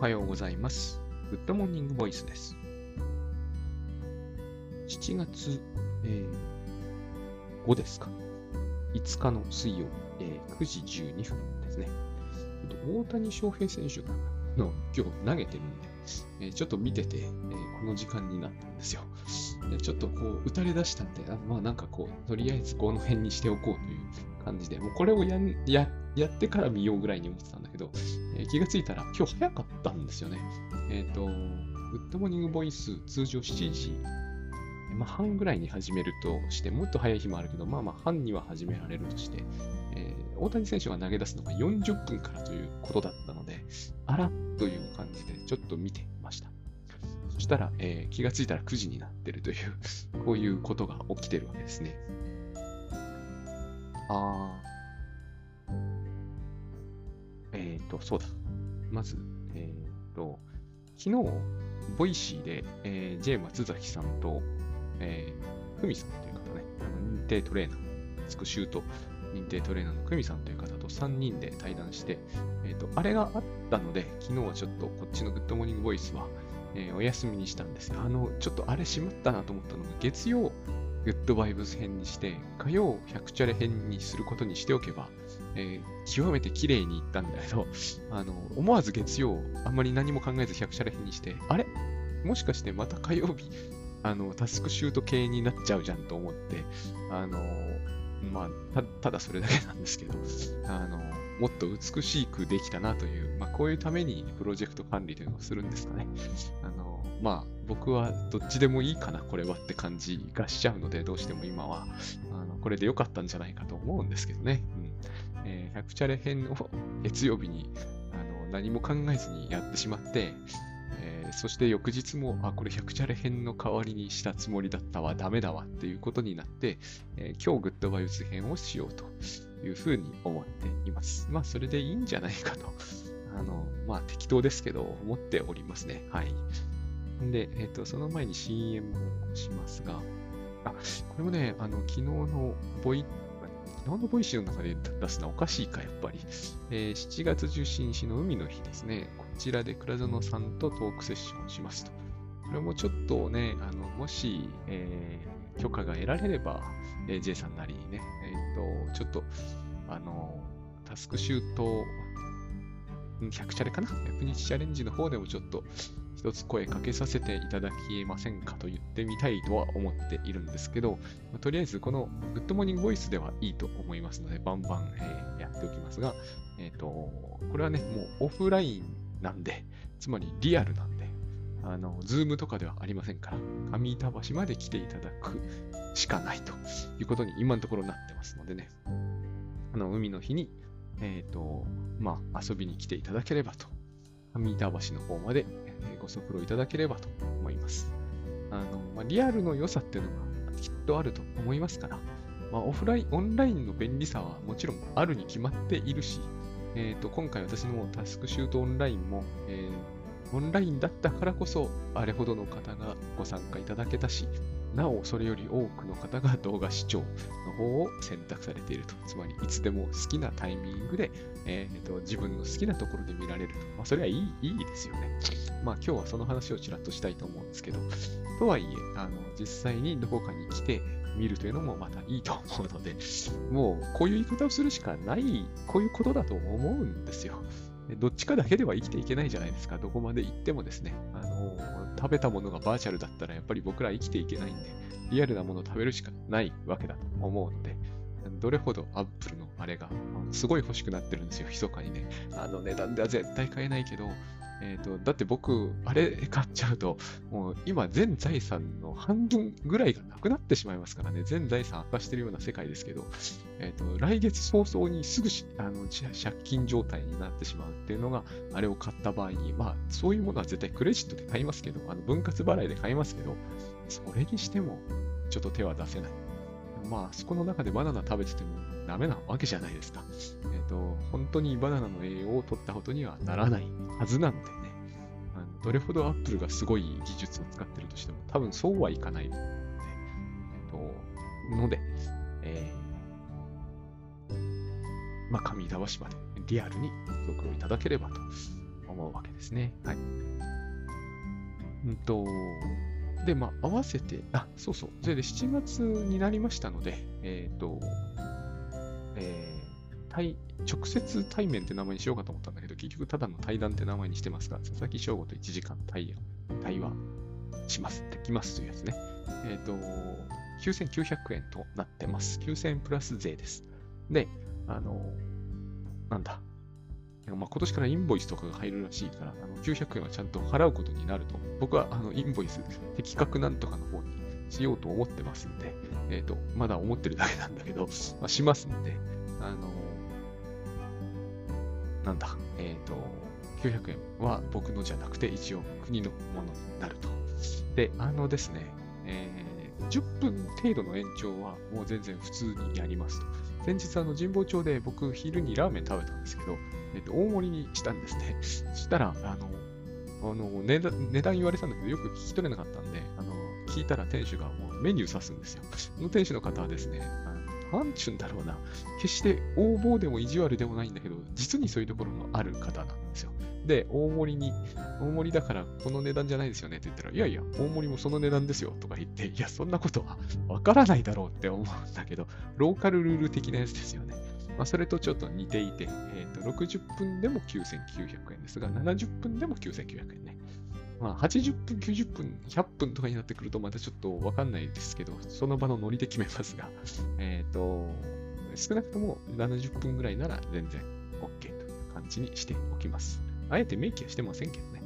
はようございます。グッドモーニングボイスです。7月、えー5ですか。5日の水曜日、えー9時12分ですね。大谷翔平選手がの今日投げてるんで、えーちょっと見てて、えーこの時間になったんですよ。ちょっとこう打たれ出したんで、まあなんかこう、とりあえずこの辺にしておこうという感じで、もうこれをやややってから見ようぐらいに思ってたんだけど、えー気がついたら今日早かったんですよね。えっ、と、グッドモーニングボイス通常7時、まあ、半ぐらいに始めるとして、もっと早い日もあるけど、まあまあ半には始められるとして、えー大谷選手が投げ出すのが40分からということだったので、あらという感じでちょっと見てした。ら、えー気がついたら9時になってるという、こういうことが起きてるわけですね。あー。えっ、と、そうだ。まず、えっ、と、昨日、 Voicy で、えー、J 松崎さんと、えー、ふみさんという方ね、あの認定トレーナー、タスクシュート認定トレーナーの久美さんという方と3人で対談して、えっ、と、あれがあったので、昨日はちょっとこっちの Good Morning Voice は、えーお休みにしたんです。あの、ちょっとあれしまったなと思ったのが、月曜、グッドバイブス編にして、火曜、100チャレ編にすることにしておけば、えー極めて綺麗にいったんだけど、あの、思わず月曜、あんまり何も考えず100チャレ編にして、あれ？もしかしてまた火曜日、あの、タスクシュート系になっちゃうじゃんと思って、あの、まあ、たただそれだけなんですけど、あの、もっと美しくできたなという、まあ、こういうためにプロジェクト管理というのをするんですかね。あの、まあ、僕はどっちでもいいかな、これはって感じがしちゃうので、どうしても今は、あのこれで良かったんじゃないかと思うんですけどね。うんえー100チャレ編を月曜日にあの何も考えずにやってしまって、えーそして翌日も、あ、これ100チャレ編の代わりにしたつもりだったわ、ダメだわっていうことになって、えー今日グッドバイブス編をしようというふうに思っています。まあ、それでいいんじゃないかと、あの、まあ、適当ですけど、思っておりますね。はい。で、えっ、と、その前に CM をしますが、あ、これもね、あの、昨日のボイ、昨日の Voicy の中で出すのはおかしいか、やっぱり。えー7月17日の海の日ですね。こちらで倉園さんとトークセッションしますと。これもちょっとね、あの、もし、えー許可が得られれば、えー J さんなりにね、と、ちょっと、あの、タスクシュート、100チャレかな ?100 日チャレンジの方でもちょっと一つ声かけさせていただけませんかと言ってみたいとは思っているんですけど、まとりあえずこの Good Morning Voice ではいいと思いますので、バンバン、えーやっておきますが、えっ、と、これはね、もうオフラインなんで、つまりリアルなんで、あの、 Zoom とかではありませんから、上板橋まで来ていただくしかないということに今のところなってますのでね、あの、海の日に、えっ、と、まあ、遊びに来ていただければと、上板橋の方まで、ご足労いただければと思います。あの、まあ、リアルの良さっていうのがきっとあると思いますから、まあ、オフライン、オンラインの便利さはもちろんあるに決まっているし、えっ、と、今回私のタスクシュートオンラインも、えーオンラインだったからこそ、あれほどの方がご参加いただけたし、なお、それより多くの方が動画視聴の方を選択されていると。つまり、いつでも好きなタイミングで、えーと自分の好きなところで見られると。まあ、それはいいいいですよね。まあ、今日はその話をちらっとしたいと思うんですけど、とはいえ、あの実際にどこかに来て見るというのもまたいいと思うので、もうこういう言い方をするしかない、こういうことだと思うんですよ。どっちかだけでは生きていけないじゃないですか。どこまで行ってもですね。あの食べたものがバーチャルだったらやっぱり僕ら生きていけないんで、リアルなものを食べるしかないわけだと思うので、どれほどアップルのあれが、すごい欲しくなってるんですよ、密かにね。あの値段では絶対買えないけど、えーと、だって僕、あれ買っちゃうと、もう今全財産の半分ぐらいがなくなってしまいますからね、全財産悪化してるような世界ですけど、えーと、来月早々にすぐあの借金状態になってしまうっていうのが、あれを買った場合に、まあ、そういうものは絶対クレジットで買いますけど、あの分割払いで買いますけど、それにしても、ちょっと手は出せない。まあ、そこの中でバナナ食べててもダメなわけじゃないですか。えっ、と、本当にバナナの栄養を取ったことにはならないはずなんでね。あのどれほどアップルがすごい技術を使ってるとしても、多分そうはいかないので、えっ、と、ので、えーまあ、上板橋までリアルにご協力いただければと思うわけですね。はい。うんと、で、まあ、合わせて、あ、そうそう。それで7月になりましたので、えっ、ー、と、えー、対、直接対面って名前にしようかと思ったんだけど、結局ただの対談って名前にしてますが、佐々木翔吾と1時間対対話します、できますというやつね。えっ、ー、と、9900円となってます。9000円プラス税です。で、あの、なんだ。まあ、今年からインボイスとかが入るらしいから、あの900円はちゃんと払うことになると。僕はあのインボイス、的確なんとかの方にしようと思ってますんで、えっ、ー、と、まだ思ってるだけなんだけど、まあ、しますんで、あの、なんだ、えっ、ー、と、900円は僕のじゃなくて一応国のものになると。で、あのですね、えー、10分程度の延長はもう全然普通にやりますと。先日、あの、神保町で僕、昼にラーメン食べたんですけど、えっと、大盛りにしたんですね。したら、あの、あの値段値段言われたんだけど、よく聞き取れなかったんで、あの聞いたら店主がもうメニュー指すんですよ。その店主の方はですね、なんちゅうんだろうな、決して横暴でも意地悪でもないんだけど、実にそういうところのある方なんですよ。で、大盛りに、大盛りだからこの値段じゃないですよねって言ったら、いやいや、大盛りもその値段ですよとか言って、いや、そんなことはわからないだろうって思うんだけど、ローカルルール的なやつですよね。まあ、それとちょっと似ていて、えー、と60分でも9900円ですが、70分でも9900円ね。まあ、80分、90分、100分とかになってくるとまたちょっとわかんないですけど、その場のノリで決めますが、え、ー、と、少なくとも70分ぐらいなら全然 OK という感じにしておきます。あえて明記はしてませんけどね。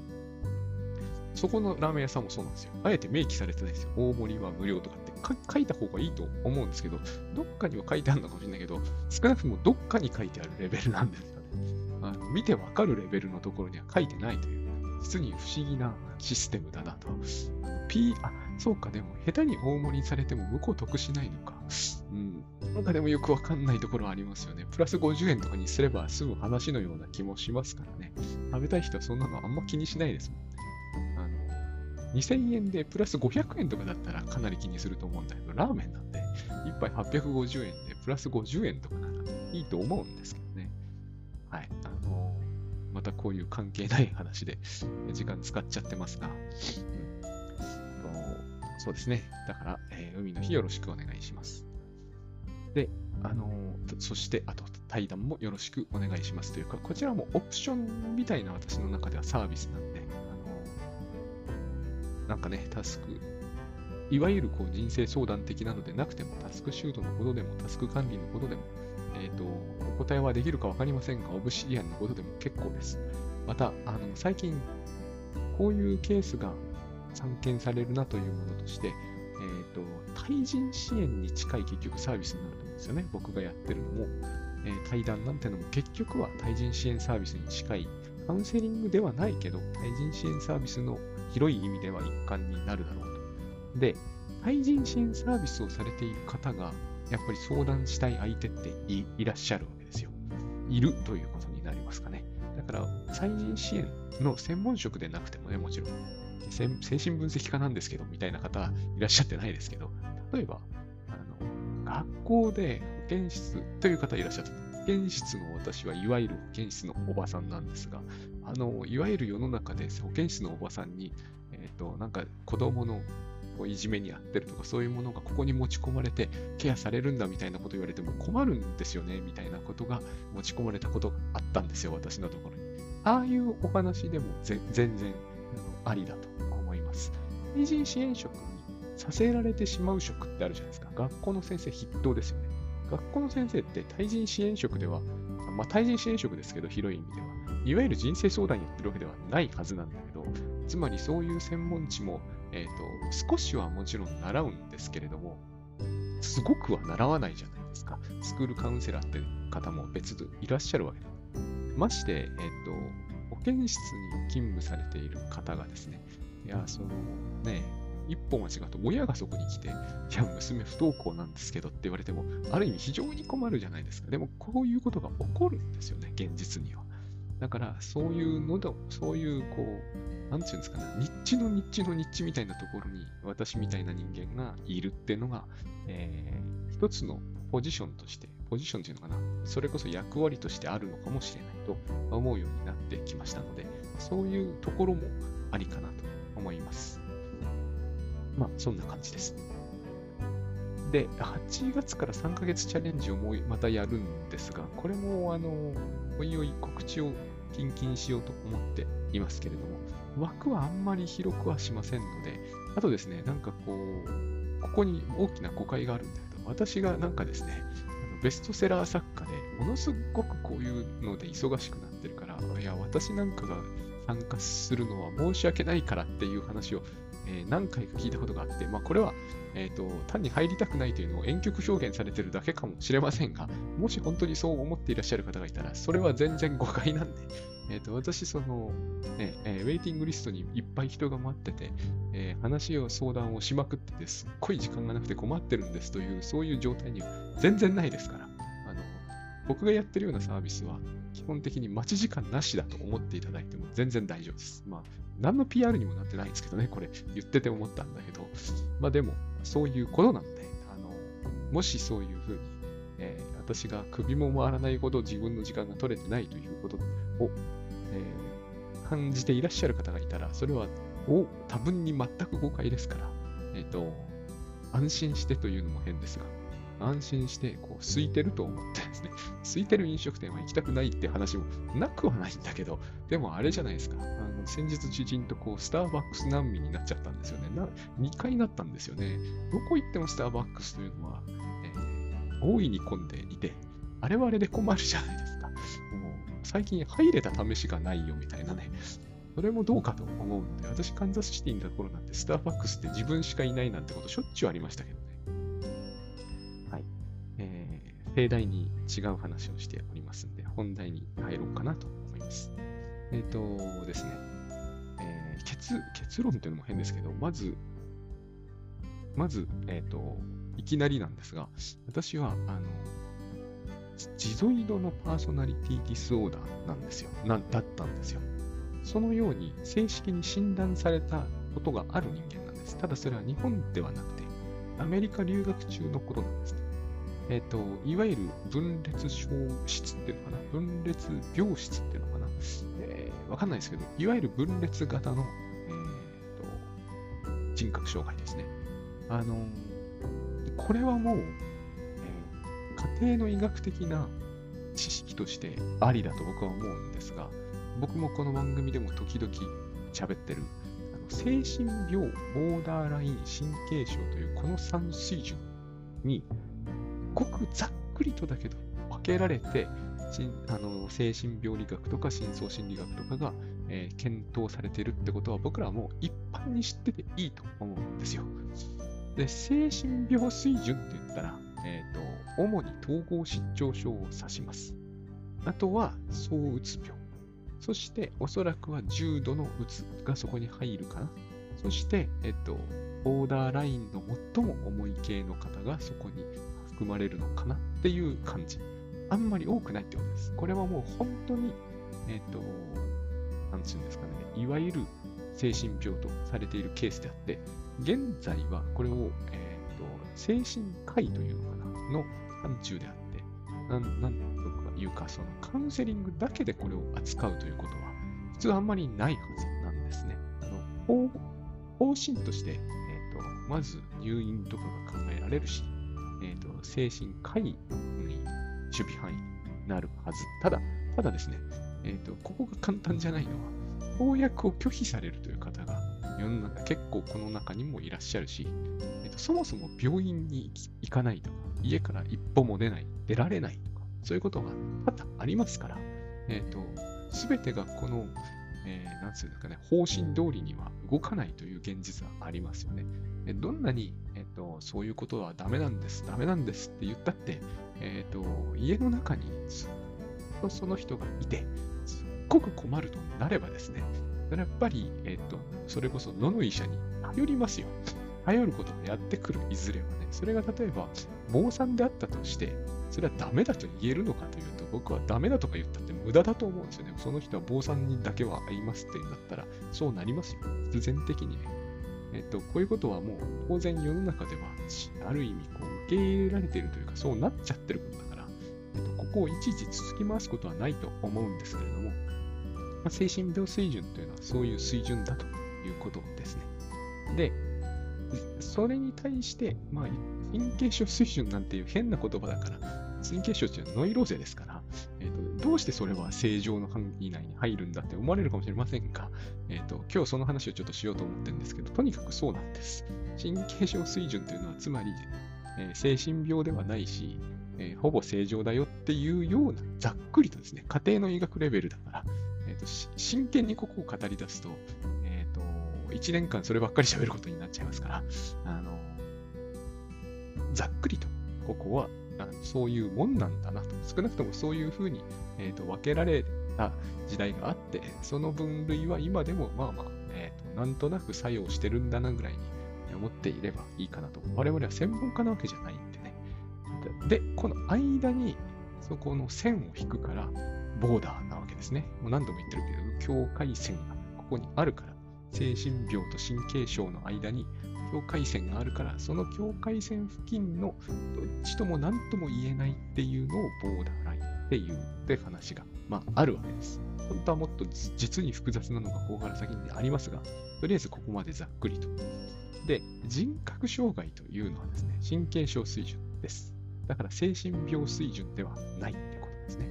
そこのラーメン屋さんもそうなんですよ。あえて明記されてないですよ。大盛りは無料とかって書いた方がいいと思うんですけど、どっかには書いてあるのかもしれないけど、少なくともどっかに書いてあるレベルなんですよね。あの見てわかるレベルのところには書いてないという、実に不思議なシステムだなと。P、あ、そうか、でも下手に大盛りにされても向こう得しないのか。うん。なんかでもよくわかんないところありますよね。プラス50円とかにすれば済む話のような気もしますからね。食べたい人はそんなのあんま気にしないですもんね。あの、2000円でプラス500円とかだったらかなり気にすると思うんだけど、ラーメンなんで、1杯850円でプラス50円とかならいいと思うんですけどね。はい。あのまたこういう関係ない話で時間使っちゃってますが、うん、そうですね。だから、えー、海の日よろしくお願いします。で、あのー、そして、あと対談もよろしくお願いしますというか、こちらもオプションみたいな私の中ではサービスなんで、あのー、なんかね、タスク、いわゆるこう人生相談的なのでなくても、タスクシュートのことでも、タスク管理のことでも、えっ、と、お答えはできるかわかりませんが、オブシディアンのことでも結構です。また、あの、最近、こういうケースが散見されるなというものとして、えーと、対人支援に近い結局サービスになると思うんですよね。僕がやってるのも、えー、対談なんてのも結局は対人支援サービスに近い、カウンセリングではないけど、対人支援サービスの広い意味では一環になるだろうと。で、対人支援サービスをされている方が、やっぱり相談したい相手っていらっしゃるわけですよ。いるということになりますかね。だから、対人支援の専門職でなくてもね、もちろん、精神分析家なんですけど、みたいな方いらっしゃってないですけど、例えば、あの学校で保健室という方いらっしゃった。保健室の私はいわゆる保健室のおばさんなんですが、あの、いわゆる世の中で保健室のおばさんに、え、ー、と、なんか子供のいじめにあってるとか、そういうものがここに持ち込まれてケアされるんだみたいなこと言われても困るんですよね、みたいなことが持ち込まれたことがあったんですよ、私のところに。ああいうお話でも全然ありだと思います。対人支援職にさせられてしまう職ってあるじゃないですか。学校の先生筆頭ですよね。学校の先生って対人支援職では、まあ対人支援職ですけど、広い意味では、いわゆる人生相談やってるわけではないはずなんだけど、つまりそういう専門知も、えっ、ー、と、少しはもちろん習うんですけれども、すごくは習わないじゃないですか。スクールカウンセラーって方も別でいらっしゃるわけだ。まして、えっ、ー、と、健室に勤務されている方がですね、いや、そのね、一歩間違うと親がそこに来て、いや、娘不登校なんですけどって言われても、ある意味非常に困るじゃないですか。でも、こういうことが起こるんですよね、現実には。だから、そういうのと、そういう、こう、なんていうんですかね、ニッチのニッチのニッチみたいなところに、私みたいな人間がいるっていうのが、えー、一つのポジションとして、ポジションっていうのかな、それこそ役割としてあるのかもしれないと思うようになってきましたので、そういうところもありかなと思います。まあ、そんな感じです。で、8月から3ヶ月チャレンジをもうまたやるんですが、これも、あの、おいおい告知をキンキンしようと思っていますけれども、枠はあんまり広くはしませんので、あとですね、なんかこう、ここに大きな誤解があるんだけど、私がなんかですね、ベストセラー作家で、ものすごくこういうので忙しくなってるから、いや、私なんかが参加するのは申し訳ないからっていう話をえー、何回か聞いたことがあって、まあ、これは、えーと、単に入りたくないというのを遠曲表現されてるだけかもしれませんが、もし本当にそう思っていらっしゃる方がいたら、それは全然誤解なんで、えーと、私、その、ねえー、ウェイティングリストにいっぱい人が待ってて、えー、話を相談をしまくってて、すっごい時間がなくて困ってるんですという、そういう状態には全然ないですから、あの僕がやってるようなサービスは、基本的に待ち時間なしだと思っていただいても全然大丈夫です。まあ、何の PR にもなってないんですけどね、これ言ってて思ったんだけど、まあでも、そういうことなんで、あの、もしそういうふうに、えー、私が首も回らないほど自分の時間が取れてないということを、えー、感じていらっしゃる方がいたら、それは、お、多分に全く誤解ですから、えっ、ー、と、安心してというのも変ですが、安心してこう空いてると思ってですね、空いてる飲食店は行きたくないって話もなくはないんだけど、でもあれじゃないですか。あの先日知人とこうスターバックス難民になっちゃったんですよね。な2回なったんですよね。どこ行ってもスターバックスというのは、えー、大いに混んでいて、あれはあれで困るじゃないですか。もう最近入れた試しがないよみたいなね。それもどうかと思うんで、私、カンザスシティにいた頃なんて、スターバックスって自分しかいないなんてことしょっちゅうありましたけどね。盛大に違う話をしておりますんで、本題に入ろうかなと思います。えっ、ー、とですね、えー、結結論というのも変ですけど、まず、まず、えっ、ー、と、いきなりなんですが、私は、あの、ジゾイドのパーソナリティディスオーダーなんですよ。な、だったんですよ。そのように正式に診断されたことがある人間なんです。ただそれは日本ではなくて、アメリカ留学中のことなんですね。えっ、ー、と、いわゆる分裂症室っていうのかな？分裂病室っていうのかな？えー、わかんないですけど、いわゆる分裂型の、えーと、人格障害ですね。あのこれはもう、えー、家庭の医学的な知識としてありだと僕は思うんですが、僕もこの番組でも時々喋ってる、あの精神病、ボーダーライン神経症というこの3水準にごくざっくりとだけど分けられて、あの精神病理学とか深層心理学とかが、えー、検討されているってことは僕らはもう一般に知ってていいと思うんですよ。で、精神病水準って言ったら、え、ー、と、主に統合失調症を指します。あとは、躁うつ病。そして、おそらくは重度のうつがそこに入るかな。そして、えっ、と、ボーダーラインの最も重い系の方がそこに含まれるのかなっていう感じ。あんまり多くないってことです。これはもう本当に、えっ、ー、と、なんつうんですかね、いわゆる精神病とされているケースであって、現在はこれを、えっ、ー、と、精神科医というのかな、の範疇であって、なん、なんとかいうか、そのカウンセリングだけでこれを扱うということは、普通あんまりないはずなんですね。あの、方針として、えっ、ー、と、まず入院とかが考えられるし、精神科医に守備範囲になるはず。ただ、ただですね、えーと、ここが簡単じゃないのは、公約を拒否されるという方が世の中結構この中にもいらっしゃるし、えーと、そもそも病院に行かないとか、家から一歩も出ない、出られないとか、そういうことが多々ありますから、えっ、ー、と、すべてがこの、えー、なんつうんですかね、方針通りには動かないという現実はありますよね。どんなに、と、そういうことはダメなんです、ダメなんですって言ったって、えっと、家の中にずっとその人がいて、すっごく困るとなればですね、それやっぱり、えっと、それこそ野の医者に頼りますよ。頼ることがやってくる、いずれはね。それが例えば、坊さんであったとして、それはダメだと言えるのかというと、僕はダメだとか言ったって無駄だと思うんですよね。その人は坊さんにだけは会いますって言うんだったら、そうなりますよ。必然的にね。えっと、こういうことはもう当然世の中ではある意味こう受け入れられているというかそうなっちゃってることだから、えっと、ここをいちいち続き回すことはないと思うんですけれども、まあ、精神病水準というのはそういう水準だということですね。で、それに対して、まあ、神経症水準なんていう変な言葉だから、神経症っていうのはノイローゼですから、えーと、どうしてそれは正常の範囲内に入るんだって思われるかもしれませんが、えーと、今日その話をちょっとしようと思ってるんですけど、とにかくそうなんです。神経症水準というのは、つまり、えー、精神病ではないし、えー、ほぼ正常だよっていうような、ざっくりとですね、家庭の医学レベルだから、えーと、真剣にここを語り出すと、えーと、1年間そればっかり喋ることになっちゃいますから、あのざっくりと、ここはそういうもんなんだなと。少なくともそういうふうに、えーと、分けられた時代があって、その分類は今でもまあまあ、えーと、なんとなく作用してるんだなぐらいに思っていればいいかなと。我々は専門家なわけじゃないんでね。で、この間にそこの線を引くから、ボーダーなわけですね。もう何度も言ってるけど、境界線がここにあるから、精神病と神経症の間に境界線があるから、その境界線付近のどっちとも何とも言えないっていうのをボーダーラインっていうって話が、まあ、あるわけです。本当はもっと実に複雑なのがここから先にありますが、とりあえずここまでざっくりと。で、人格障害というのはですね、神経症水準です。だから精神病水準ではないってことですね。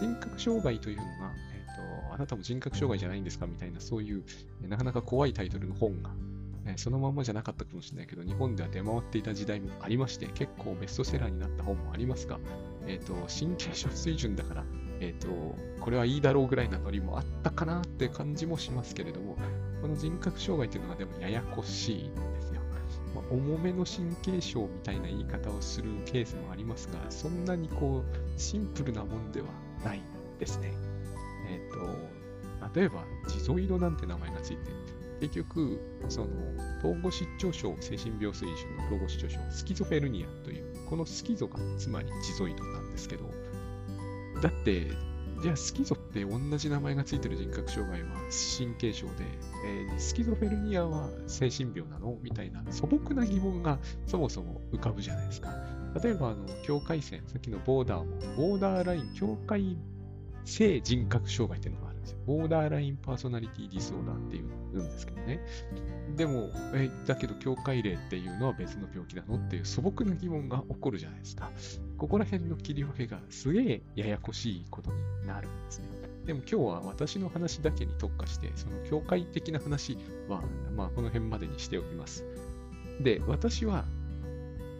人格障害というのが、えっ、ー、と、あなたも人格障害じゃないんですかみたいな、そういう、なかなか怖いタイトルの本がえそのままじゃなかったかもしれないけど、日本では出回っていた時代もありまして、結構ベストセラーになった本もありますが、えっ、ー、と、神経症水準だから、えっ、ー、と、これはいいだろうぐらいなノリもあったかなって感じもしますけれども、この人格障害というのはでもややこしいんですよ。まあ、重めの神経症みたいな言い方をするケースもありますが、そんなにこう、シンプルなもんではないですね。えっ、ー、と、例えば、地ゾイドなんて名前がついてる結局、その、統合失調症、精神病水準の統合失調症スキゾフェルニアという、このスキゾがつまりジゾイドなんですけど、だって、じゃあスキゾって同じ名前がついてる人格障害は神経症で、えー、スキゾフェルニアは精神病なの？みたいな素朴な疑問がそもそも浮かぶじゃないですか。例えば、あの、境界線、さっきのボーダーも、ボーダーライン、境界性人格障害っていうのがですよ。ボーダーラインパーソナリティディスオーダーっていうんですけどね。でも、え、だけど境界例っていうのは別の病気なのっていう素朴な疑問が起こるじゃないですか。ここら辺の切り分けがすげえややこしいことになるんですね。でも今日は私の話だけに特化して、その境界的な話は、まあこの辺までにしておきます。で、私は、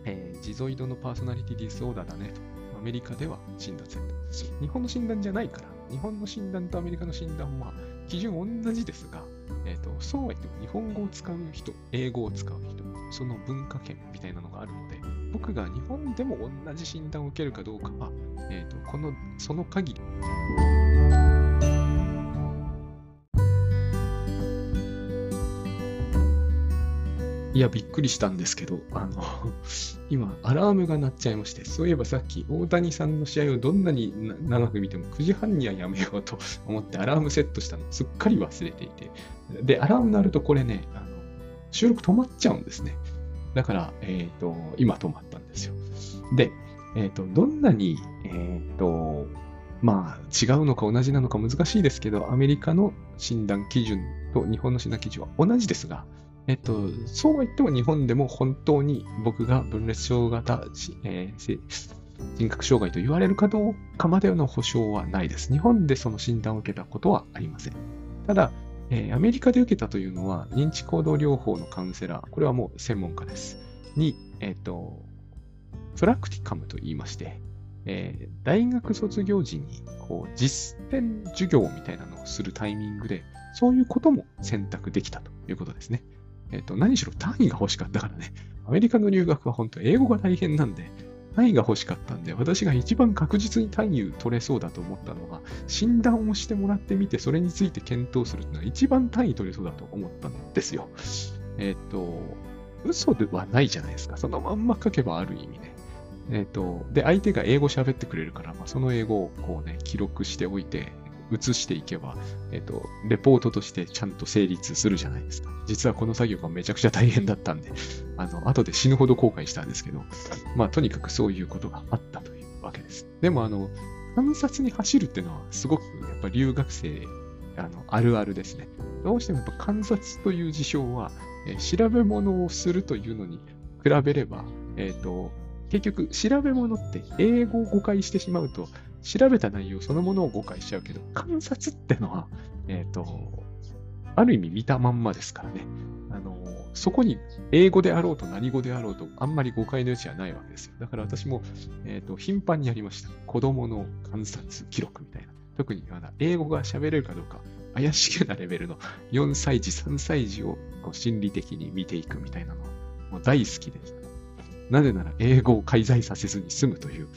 えー、ジゾイドのパーソナリティディスオーダーだねと。アメリカでは診断された。日本の診断じゃないから、日本の診断とアメリカの診断は基準同じですが、えーと、そうは言っても日本語を使う人、英語を使う人、その文化圏みたいなのがあるので、僕が日本でも同じ診断を受けるかどうかは、えーと、このその限り。いや、びっくりしたんですけど、あの、今、アラームが鳴っちゃいまして、そういえばさっき、大谷さんの試合をどんなに長く見ても9時半にはやめようと 思ってアラームセットしたのすっかり忘れていて、で、アラーム鳴るとこれね、あの収録止まっちゃうんですね。だから、えっ、ー、と、今止まったんですよ。で、えっ、ー、と、どんなに、えっ、ー、と、まあ、違うのか同じなのか難しいですけど、アメリカの診断基準と日本の診断基準は同じですが、えっと、そうは言っても日本でも本当に僕が分裂症型、えー、人格障害と言われるかどうかまでの保証はないです。日本でその診断を受けたことはありません。ただ、えー、アメリカで受けたというのは認知行動療法のカウンセラー、これはもう専門家です。に、えっ、と、プラクティカムと言いまして、えー、大学卒業時にこう実践授業みたいなのをするタイミングで、そういうことも選択できたということですね。えっ、と、何しろ単位が欲しかったからね。アメリカの留学は本当英語が大変なんで、単位が欲しかったんで、私が一番確実に単位を取れそうだと思ったのが、診断をしてもらってみて、それについて検討するというのが一番単位取れそうだと思ったんですよ。えっ、と、嘘ではないじゃないですか。そのまんま書けばある意味ね。えっ、と、で、相手が英語喋ってくれるから、まあ、その英語をこうね、記録しておいて、移していけば、えっ、と、レポートとしてちゃんと成立するじゃないですか。実はこの作業がめちゃくちゃ大変だったんで、あの、後で死ぬほど後悔したんですけど、まあ、とにかくそういうことがあったというわけです。でも、あの、観察に走るっていうのは、すごく、やっぱ留学生、あのあるあるですね。どうしてもやっぱ観察という事象は、え、調べ物をするというのに比べれば、えっ、ー、と、結局、調べ物って英語を誤解してしまうと、調べた内容そのものを誤解しちゃうけど、観察ってのは、えっ、ー、と、ある意味見たまんまですからね。あの、そこに英語であろうと何語であろうと、あんまり誤解の余地はないわけですよ。だから私も、えっ、ー、と、頻繁にやりました。子供の観察記録みたいな。特にまだ英語が喋れるかどうか、怪しげなレベルの4歳児、3歳児をこう心理的に見ていくみたいなのは、もう大好きでした。なぜなら英語を介在させずに済むという、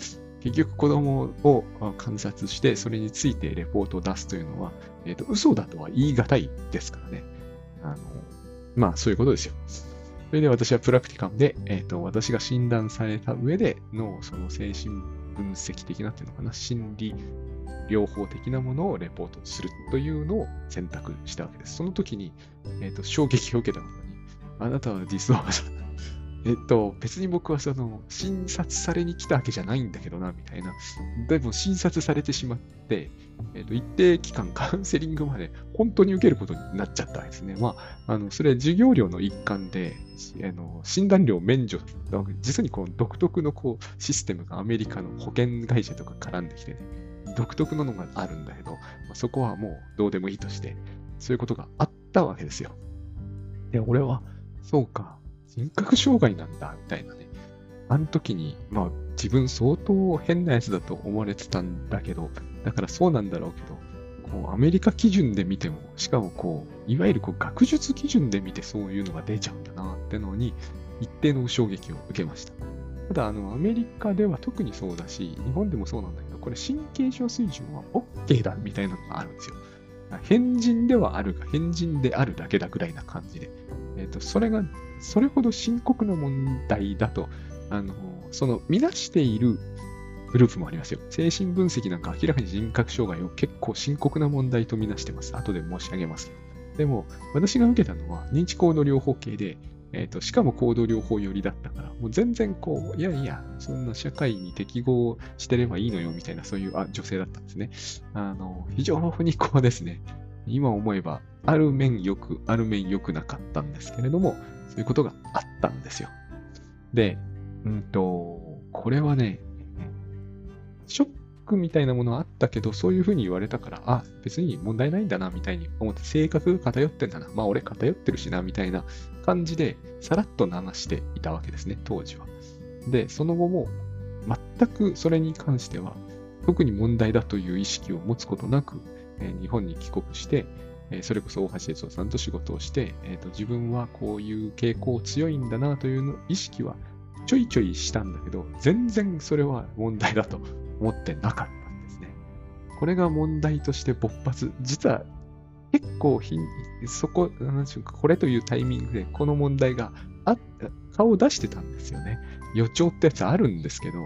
結局子供を観察して、それについてレポートを出すというのは、えっ、ー、と、嘘だとは言い難いですからね。あの、まあ、そういうことですよ。それで私はプラクティカムで、えっ、ー、と、私が診断された上での、その精神分析的なっていうのかな、心理療法的なものをレポートするというのを選択したわけです。その時に、えっ、ー、と、衝撃を受けたことに、あなたはディスオーバーえっと、別に僕はその、診察されに来たわけじゃないんだけどな、みたいな。でも診察されてしまって、えっと、一定期間カウンセリングまで本当に受けることになっちゃったんですね。まあ、あの、それ授業料の一環で、あの診断料免除、実にこう独特のこうシステムがアメリカの保険会社とか絡んできてね、独特なのがあるんだけど、まあ、そこはもうどうでもいいとして、そういうことがあったわけですよ。で、俺は、そうか、人格障害なんだ、みたいなね。あの時に、まあ自分相当変なやつだと思われてたんだけど、だからそうなんだろうけど、こうアメリカ基準で見ても、しかもこう、いわゆるこう学術基準で見てそういうのが出ちゃうんだなってのに、一定の衝撃を受けました。ただ、あの、アメリカでは特にそうだし、日本でもそうなんだけど、これ神経症水準は OK だみたいなのがあるんですよ。変人ではあるが、変人であるだけだぐらいな感じで。えっ、ー、と、それがそれほど深刻な問題だと、あの、その、見なしているグループもありますよ。精神分析なんか明らかに人格障害を結構深刻な問題とみなしてます。後で申し上げますでも、私が受けたのは認知行動療法系で、えっ、ー、と、しかも行動療法寄りだったから、もう全然こう、いやいや、そんな社会に適合してればいいのよ、みたいな、そういうあ女性だったんですね。あの、非常にこうですね、今思えば、ある面良く、ある面良くなかったんですけれども、そういうことがあったんですよ。で、うんと、これはね、ショックみたいなものはあったけど、そういうふうに言われたから、あ、別に問題ないんだな、みたいに思って、性格が偏ってんだな、まあ俺偏ってるしな、みたいな感じで、さらっと流していたわけですね、当時は。で、その後も、全くそれに関しては、特に問題だという意識を持つことなく、え日本に帰国して、えそれこそ大橋哲夫さんと仕事をして、えーと、自分はこういう傾向強いんだなというの意識はちょいちょいしたんだけど、全然それは問題だと思ってなかったんですね。これが問題として勃発、実は結構ひそこ、なんうか、これというタイミングでこの問題があ顔を出してたんですよね。予兆ってやつあるんですけど、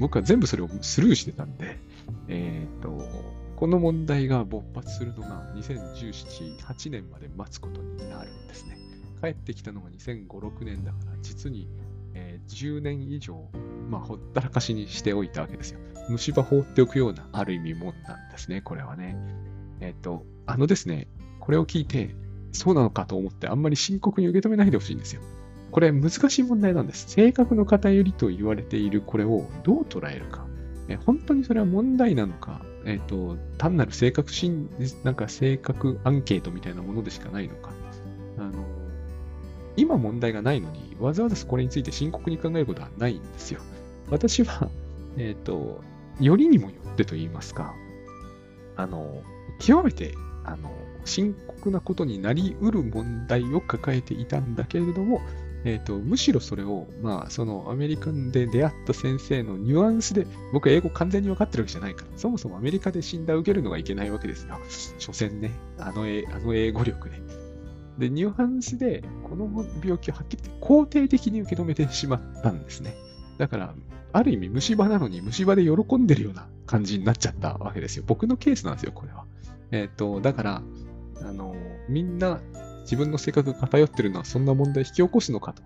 僕は全部それをスルーしてたんで、えっ、ー、と、この問題が勃発するのが2017、8年まで待つことになるんですね。帰ってきたのが2005、6年だから、実に、えー、10年以上、まあ、ほったらかしにしておいたわけですよ。虫歯放っておくような、ある意味もんなんですね、これはね。えっ、ー、と、あのですね、これを聞いて、そうなのかと思って、あんまり深刻に受け止めないでほしいんですよ。これ難しい問題なんです。性格の偏りと言われているこれをどう捉えるか。え本当にそれは問題なのか、えっ、ー、と、単なる性格診、なんか性格アンケートみたいなものでしかないのか。あの、今問題がないのに、わざわざこれについて深刻に考えることはないんですよ。私は、えっ、ー、と、よりにもよってと言いますか、あの、極めて、あの、深刻なことになり得る問題を抱えていたんだけれども、えっ、ー、と、むしろそれを、まあ、そのアメリカで出会った先生のニュアンスで、僕は英語完全に分かってるわけじゃないから、そもそもアメリカで診断を受けるのがいけないわけですよ。所詮ね、あのあの英語力で。で、ニュアンスで、この病気をはっきり肯定的に受け止めてしまったんですね。だから、ある意味虫歯なのに虫歯で喜んでるような感じになっちゃったわけですよ。僕のケースなんですよ、これは。えっ、ー、と、だから、あの、みんな自分の性格が偏ってるのはそんな問題引き起こすのかと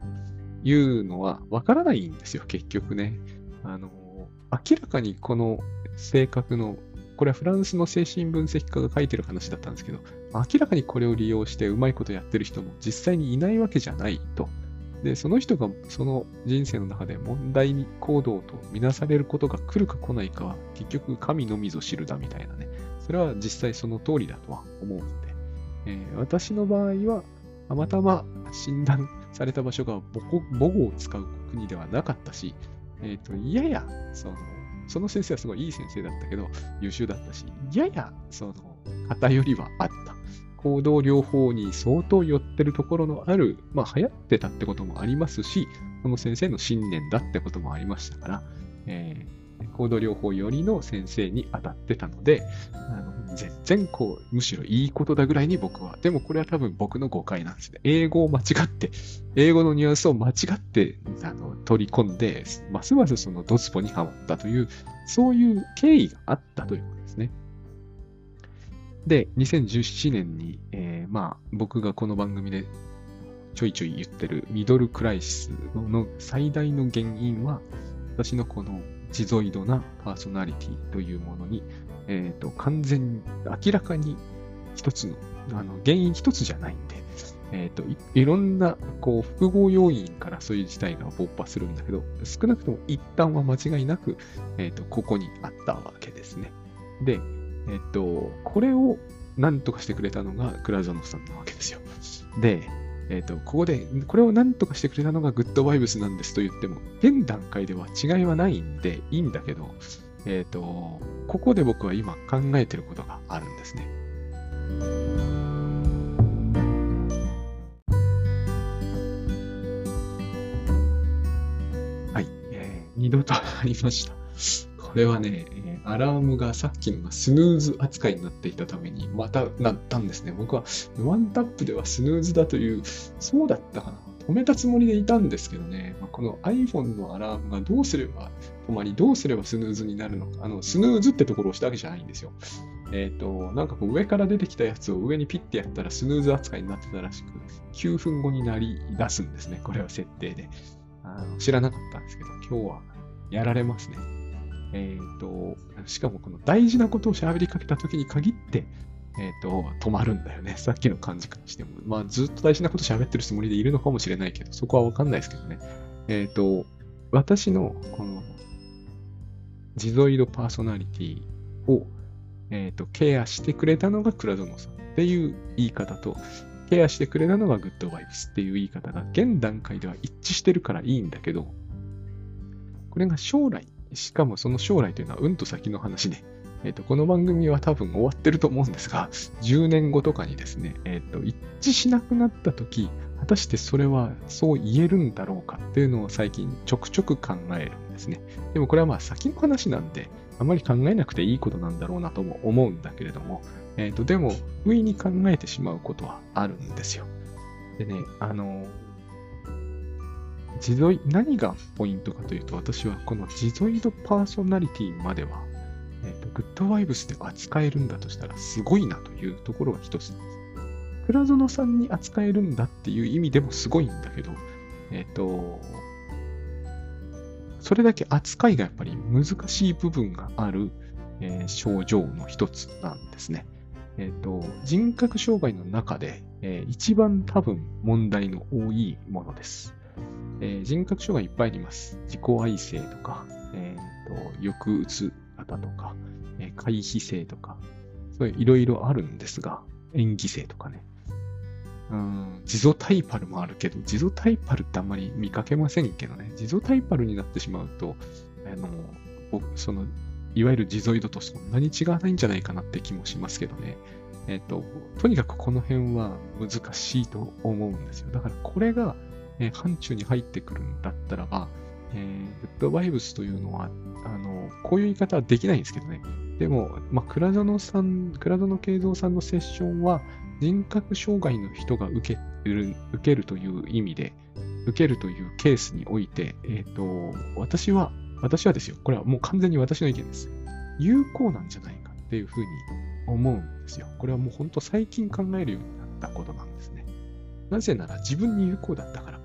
いうのはわからないんですよ、結局ね。あの、明らかにこの性格のこれはフランスの精神分析家が書いてる話だったんですけど、明らかにこれを利用してうまいことやってる人も実際にいないわけじゃないと。で、その人がその人生の中で問題行動とみなされることが来るか来ないかは、結局神のみぞ知るだみたいなね。それは実際その通りだとは思うので、えー、私の場合は、たまたま診断された場所が母語を使う国ではなかったし、えっ、ー、と、やや、その、その先生はすごいいい先生だったけど、優秀だったし、やや、その、偏りはあった。行動療法に相当寄ってるところのある、まあ流行ってたってこともありますし、その先生の信念だってこともありましたから、えー、行動療法よりの先生に当たってたので、あの全然こう、むしろいいことだぐらいに僕は、でもこれは多分僕の誤解なんですね。英語を間違って、英語のニュアンスを間違ってあの取り込んで、ますますそのドツポにはまったという、そういう経緯があったということですね。で、2017年に、えー、まあ、僕がこの番組でちょいちょい言ってるミドルクライシスの最大の原因は、私のこのジゾイドなパーソナリティというものに、えっ、ー、と、完全に、明らかに一つの、あの、原因一つじゃないんで、えっ、ー、とい、いろんな、こう、複合要因からそういう事態が勃発するんだけど、少なくとも一旦は間違いなく、えっ、ー、と、ここにあったわけですね。で、えっと、これを何とかしてくれたのがクラザノフさんなわけですよ。で、えっと、ここで、これを何とかしてくれたのがグッドバイブスなんですと言っても、現段階では違いはないんでいいんだけど、えっと、ここで僕は今考えてることがあるんですね。はい、えー、二度とありました。これはね、アラームがさっきのがスヌーズ扱いになっていたために、またなったんですね。僕はワンタップではスヌーズだという、そうだったかな。止めたつもりでいたんですけどね、ま、この iPhone のアラームがどうすれば止まり、どうすればスヌーズになるのか、あの、スヌーズってところを押したわけじゃないんですよ。えっ、ー、と、なんかこう上から出てきたやつを上にピッてやったらスヌーズ扱いになってたらしく、9分後になり出すんですね。これは設定で。あの知らなかったんですけど、今日はやられますね。えっ、ー、と、しかもこの大事なことを喋りかけた時に限って、えっ、ー、と、止まるんだよね。さっきの感じからしても。まあ、ずっと大事なこと喋ってるつもりでいるのかもしれないけど、そこはわかんないですけどね。えっ、ー、と、私の、この、ジゾイドパーソナリティを、えっ、と、ケアしてくれたのがクラドノさんっていう言い方と、ケアしてくれたのがグッドバイブスっていう言い方が現段階では一致してるからいいんだけど、これが将来しかもその将来というのはうんと先の話で、え、ー、と、この番組は多分終わってると思うんですが、10年後とかにですね、え、ー、と、一致しなくなった時、果たしてそれはそう言えるんだろうかっていうのを最近ちょくちょく考えるんですね。でもこれはまあ先の話なんで、あまり考えなくていいことなんだろうなとも思うんだけれども、え、ー、と、でも、不意に考えてしまうことはあるんですよ。でね、あの、自ゾイ、何がポイントかというと、私はこの自ゾイドパーソナリティまでは、えーと、グッドワイブスで扱えるんだとしたらすごいなというところが一つです。倉園さんに扱えるんだっていう意味でもすごいんだけど、えっ、ー、と、それだけ扱いがやっぱり難しい部分がある、えー、症状の一つなんですね。えっ、ー、と、人格障害の中で、えー、一番多分問題の多いものです。えー、人格障害いっぱいあります。自己愛性とか、えーと、抑うつ型とか、えー、回避性とか、そういういろいろあるんですが、演技性とかね。うん、ジゾタイパルもあるけど、ジゾタイパルってあんまり見かけませんけどね。ジゾタイパルになってしまうと、あの、その、いわゆるジゾイドとそんなに違わないんじゃないかなって気もしますけどね。えっ、と、とにかくこの辺は難しいと思うんですよ。だからこれがえー、範疇に入ってくるんだったらば、えー、グッドバイブスというのは、あの、こういう言い方はできないんですけどね。でも、まあ、倉園さん、倉園慶三さんのセッションは、人格障害の人が受ける、受けるという意味で、受けるというケースにおいて、えっ、ー、と、私は、私はですよ、これはもう完全に私の意見です。有効なんじゃないかっていうふうに思うんですよ。これはもう本当最近考えるようになったことなんですね。なぜなら自分に有効だったから。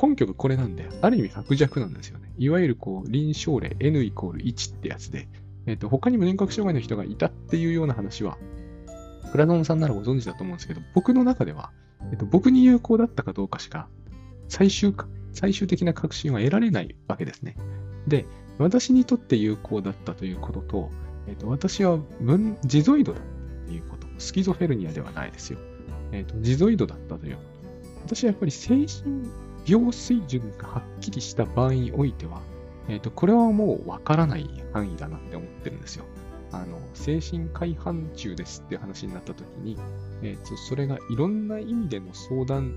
根拠がこれなんで、ある意味薄弱なんですよね。いわゆるこう臨床例 N イコール1ってやつで、えっ、と、他にも年覚障害の人がいたっていうような話は、プラノンさんならご存知だと思うんですけど、僕の中では、えっ、と、僕に有効だったかどうかしか、最終か、最終的な確信は得られないわけですね。で、私にとって有効だったということと、えっ、と、私は分、ジゾイドだったということ、スキゾフェルニアではないですよ。えっ、と、ジゾイドだったということ。私はやっぱり精神病水準がはっきりした場合においては、えっ、と、これはもうわからない範囲だなって思ってるんですよ。あの、精神改範中ですって話になった時に、えーと、それがいろんな意味での相談、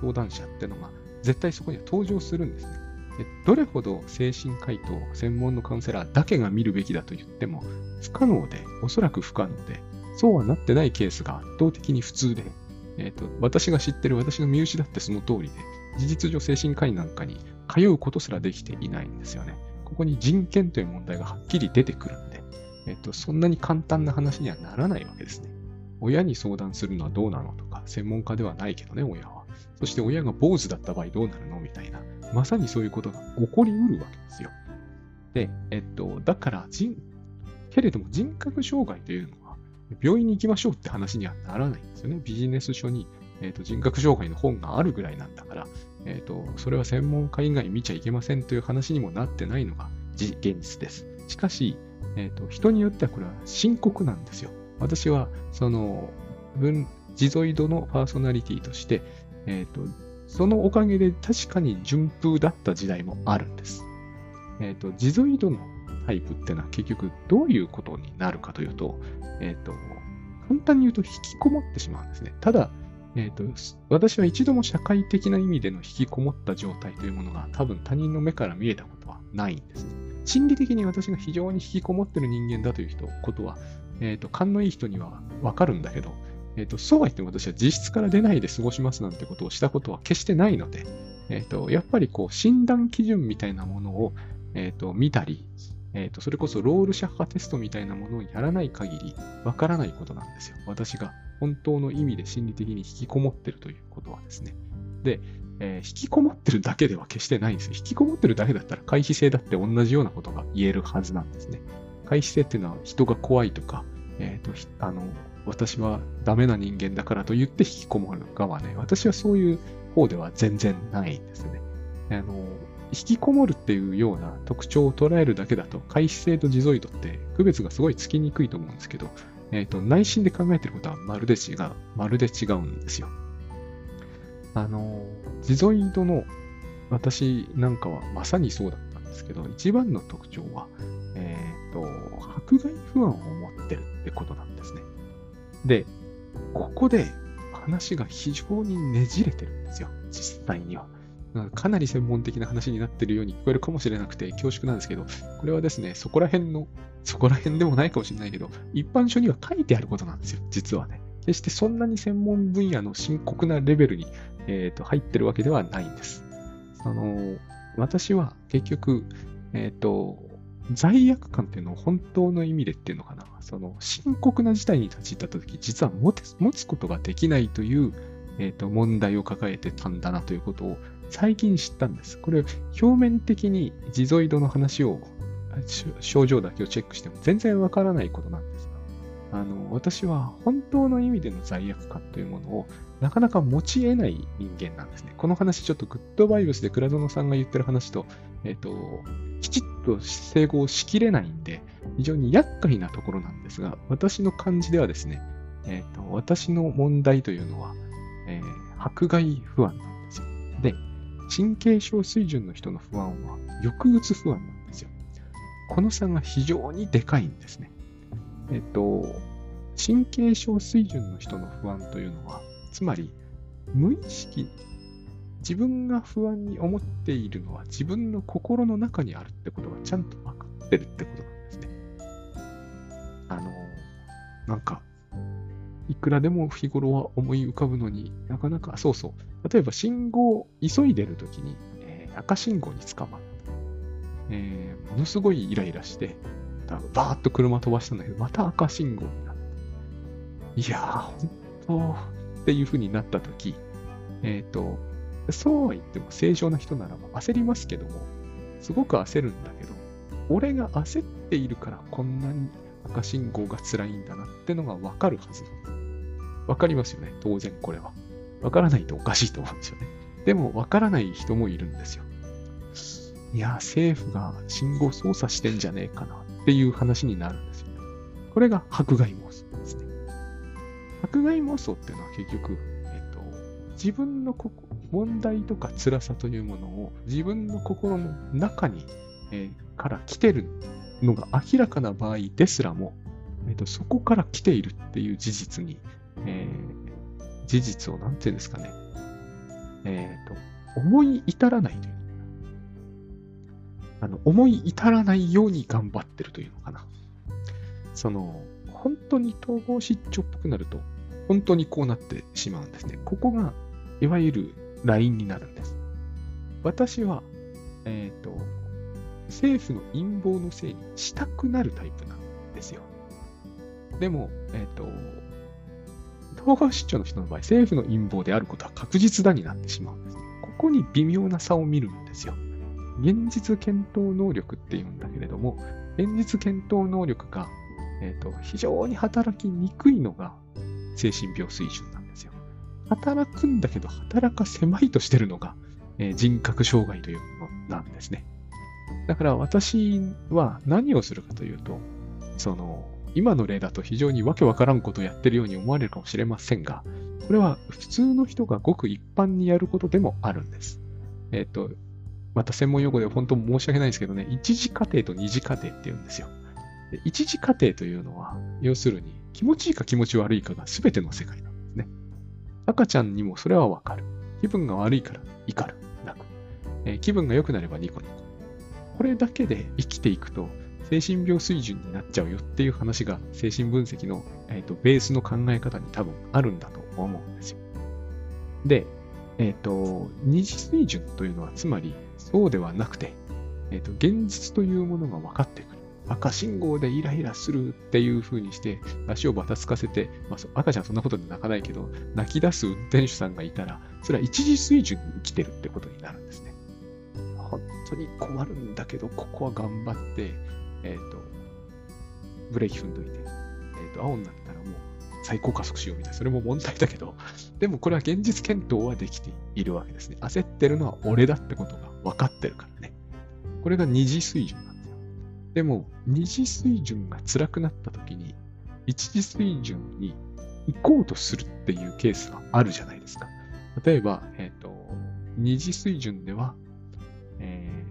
相談者っていうのが絶対そこには登場するんですね。でどれほど精神科医と専門のカウンセラーだけが見るべきだと言っても不可能で、おそらく不可能で、そうはなってないケースが圧倒的に普通で、えーと、私が知ってる私の身内だってその通りで、事実上精神科医なんかに通うことすらできていないんですよね。ここに人権という問題がはっきり出てくるんで、えっと、そんなに簡単な話にはならないわけですね。親に相談するのはどうなのとか、専門家ではないけどね、親は。そして親が坊主だった場合どうなるのみたいな、まさにそういうことが起こりうるわけですよ。で、えっと、だから人、けれども人格障害というの、病院に行きましょうって話にはならないんですよね。ビジネス書に、えっと、人格障害の本があるぐらいなんだから、えっと、それは専門家以外見ちゃいけませんという話にもなってないのが現実です。しかし、え、ー、と、人によってはこれは深刻なんですよ。私は、その、分、ジゾイドのパーソナリティとして、え、ー、と、そのおかげで確かに順風だった時代もあるんです。えっ、ー、と、ジゾイドのタイプっていうのは結局どういうことになるかというと、えっ、と、簡単に言うと引きこもってしまうんですね。ただ、えっ、と、私は一度も社会的な意味での引きこもった状態というものが多分他人の目から見えたことはないんですね。心理的に私が非常に引きこもってる人間だという人、ことは、えっ、ー、と、勘のいい人にはわかるんだけど、えっ、ー、と、そうは言っても私は実質から出ないで過ごしますなんてことをしたことは決してないので、えっ、と、やっぱりこう、診断基準みたいなものを、えっ、と、見たり、えっ、と、それこそロールシャッハテストみたいなものをやらない限り、わからないことなんですよ。私が本当の意味で心理的に引きこもってるということはですね。で、えー、引きこもってるだけでは決してないんですよ。引きこもってるだけだったら回避性だって同じようなことが言えるはずなんですね。回避性っていうのは人が怖いとか、えっ、ー、と、あの、私はダメな人間だからと言って引きこもる側ね。私はそういう方では全然ないんですね。あの、引きこもるっていうような特徴を捉えるだけだと、回避性とジゾイドって区別がすごいつきにくいと思うんですけど、えっ、ー、と、内心で考えてることはまるで違う、まるで違うんですよ。あの、ジゾイドの私なんかはまさにそうだったんですけど、一番の特徴は、えっ、ー、と、迫害不安を持ってるってことなんですね。で、ここで話が非常にねじれてるんですよ、実際には。かなり専門的な話になってるように聞こえるかもしれなくて恐縮なんですけど、これはですね、そこら辺の、そこら辺でもないかもしれないけど、一般書には書いてあることなんですよ、実はね。決してそんなに専門分野の深刻なレベルにえ、ー、と、入ってるわけではないんです。その、私は結局、えっ、ー、と、罪悪感っていうのを本当の意味でっていうのかな。その、深刻な事態に立ち入った時、実は持つことができないという、え、ー、と、問題を抱えてたんだなということを最近知ったんです。これ、表面的にジゾイドの話を、症状だけをチェックしても全然わからないことなんですが、あの、私は本当の意味での罪悪感というものをなかなか持ち得ない人間なんですね。この話、ちょっとグッドバイブスで倉園さんが言ってる話と、えっ、と、きちっと整合しきれないんで、非常に厄介なところなんですが、私の感じではですね、えっ、と、私の問題というのは、えー、迫害不安なん。神経症水準の人の不安は、抑うつ不安なんですよ。この差が非常にでかいんですね。えっ、と、神経症水準の人の不安というのは、つまり、無意識、自分が不安に思っているのは自分の心の中にあるってことがちゃんと分かってるってことなんですね。あの、なんか、いくらでも日頃は思い浮かぶのになかなか、そうそう。例えば信号、急いでる時に、えー、赤信号に捕まった。えー、ものすごいイライラして、バーッと車飛ばしたんだけど、また赤信号になった。いやー、本当、っていう風になったとき、えっ、ー、と、そうは言っても正常な人ならば焦りますけども、すごく焦るんだけど、俺が焦っているからこんなに赤信号が辛いんだなってのがわかるはずわかりますよね、当然これは。わからないとおかしいと思うんですよね。でも、わからない人もいるんですよ。いや、政府が信号操作してんじゃねえかなっていう話になるんですよ。ねこれが迫害妄想ですね。迫害妄想っていうのは結局、えっと、自分のこ問題とか辛さというものを自分の心の中に、えー、から来てるのが明らかな場合ですらも、えっと、そこから来ているっていう事実に、えー、事実をなんていうんですかね、えっ、と、思い至らないというあの、思い至らないように頑張ってるというのかな。その、本当に統合失調っぽくなると、本当にこうなってしまうんですね。ここが、いわゆるラインになるんです。私は、えっ、ー、と、政府の陰謀のせいにしたくなるタイプなんですよ。でも、えっ、ー、と、統合失調の人の場合、政府の陰謀であることは確実だになってしまうんです。ここに微妙な差を見るんですよ。現実検討能力っていうんだけれども、現実検討能力が、えーと、非常に働きにくいのが精神病水準なんですよ。働くんだけど、働かせまいとしてるのが、えー、人格障害というものなんですね。だから私は何をするかというと、その、今の例だと非常にわけわからんことをやってるように思われるかもしれませんが、これは普通の人がごく一般にやることでもあるんです。えっ、ー、と、また専門用語で本当申し訳ないですけどね、一次過程と二次過程って言うんですよ。一次過程というのは、要するに気持ちいいか気持ち悪いかが全ての世界なんですね。赤ちゃんにもそれはわかる。気分が悪いから怒る。泣く、えー、気分が良くなればニコニコ。これだけで生きていくと、精神病水準になっちゃうよっていう話が精神分析の、えーと、ベースの考え方に多分あるんだと思うんですよ。で、えっ、ー、と、二次水準というのはつまりそうではなくて、えっ、ー、と、現実というものが分かってくる。赤信号でイライラするっていう風にして、足をばたつかせて、まあ、赤ちゃんそんなことで泣かないけど、泣き出す運転手さんがいたら、それは一時水準に生きてるってことになるんですね。本当に困るんだけど、ここは頑張って、えっ、ー、と、ブレーキ踏んどいて、えっ、ー、と、青になったらもう最高加速しようみたいな、それも問題だけど、でもこれは現実検討はできているわけですね。焦ってるのは俺だってことが分かってるからね。これが二次水準なんですよ。でも、二次水準が辛くなった時に、一次水準に行こうとするっていうケースがあるじゃないですか。例えば、えっ、ー、と、二次水準では、え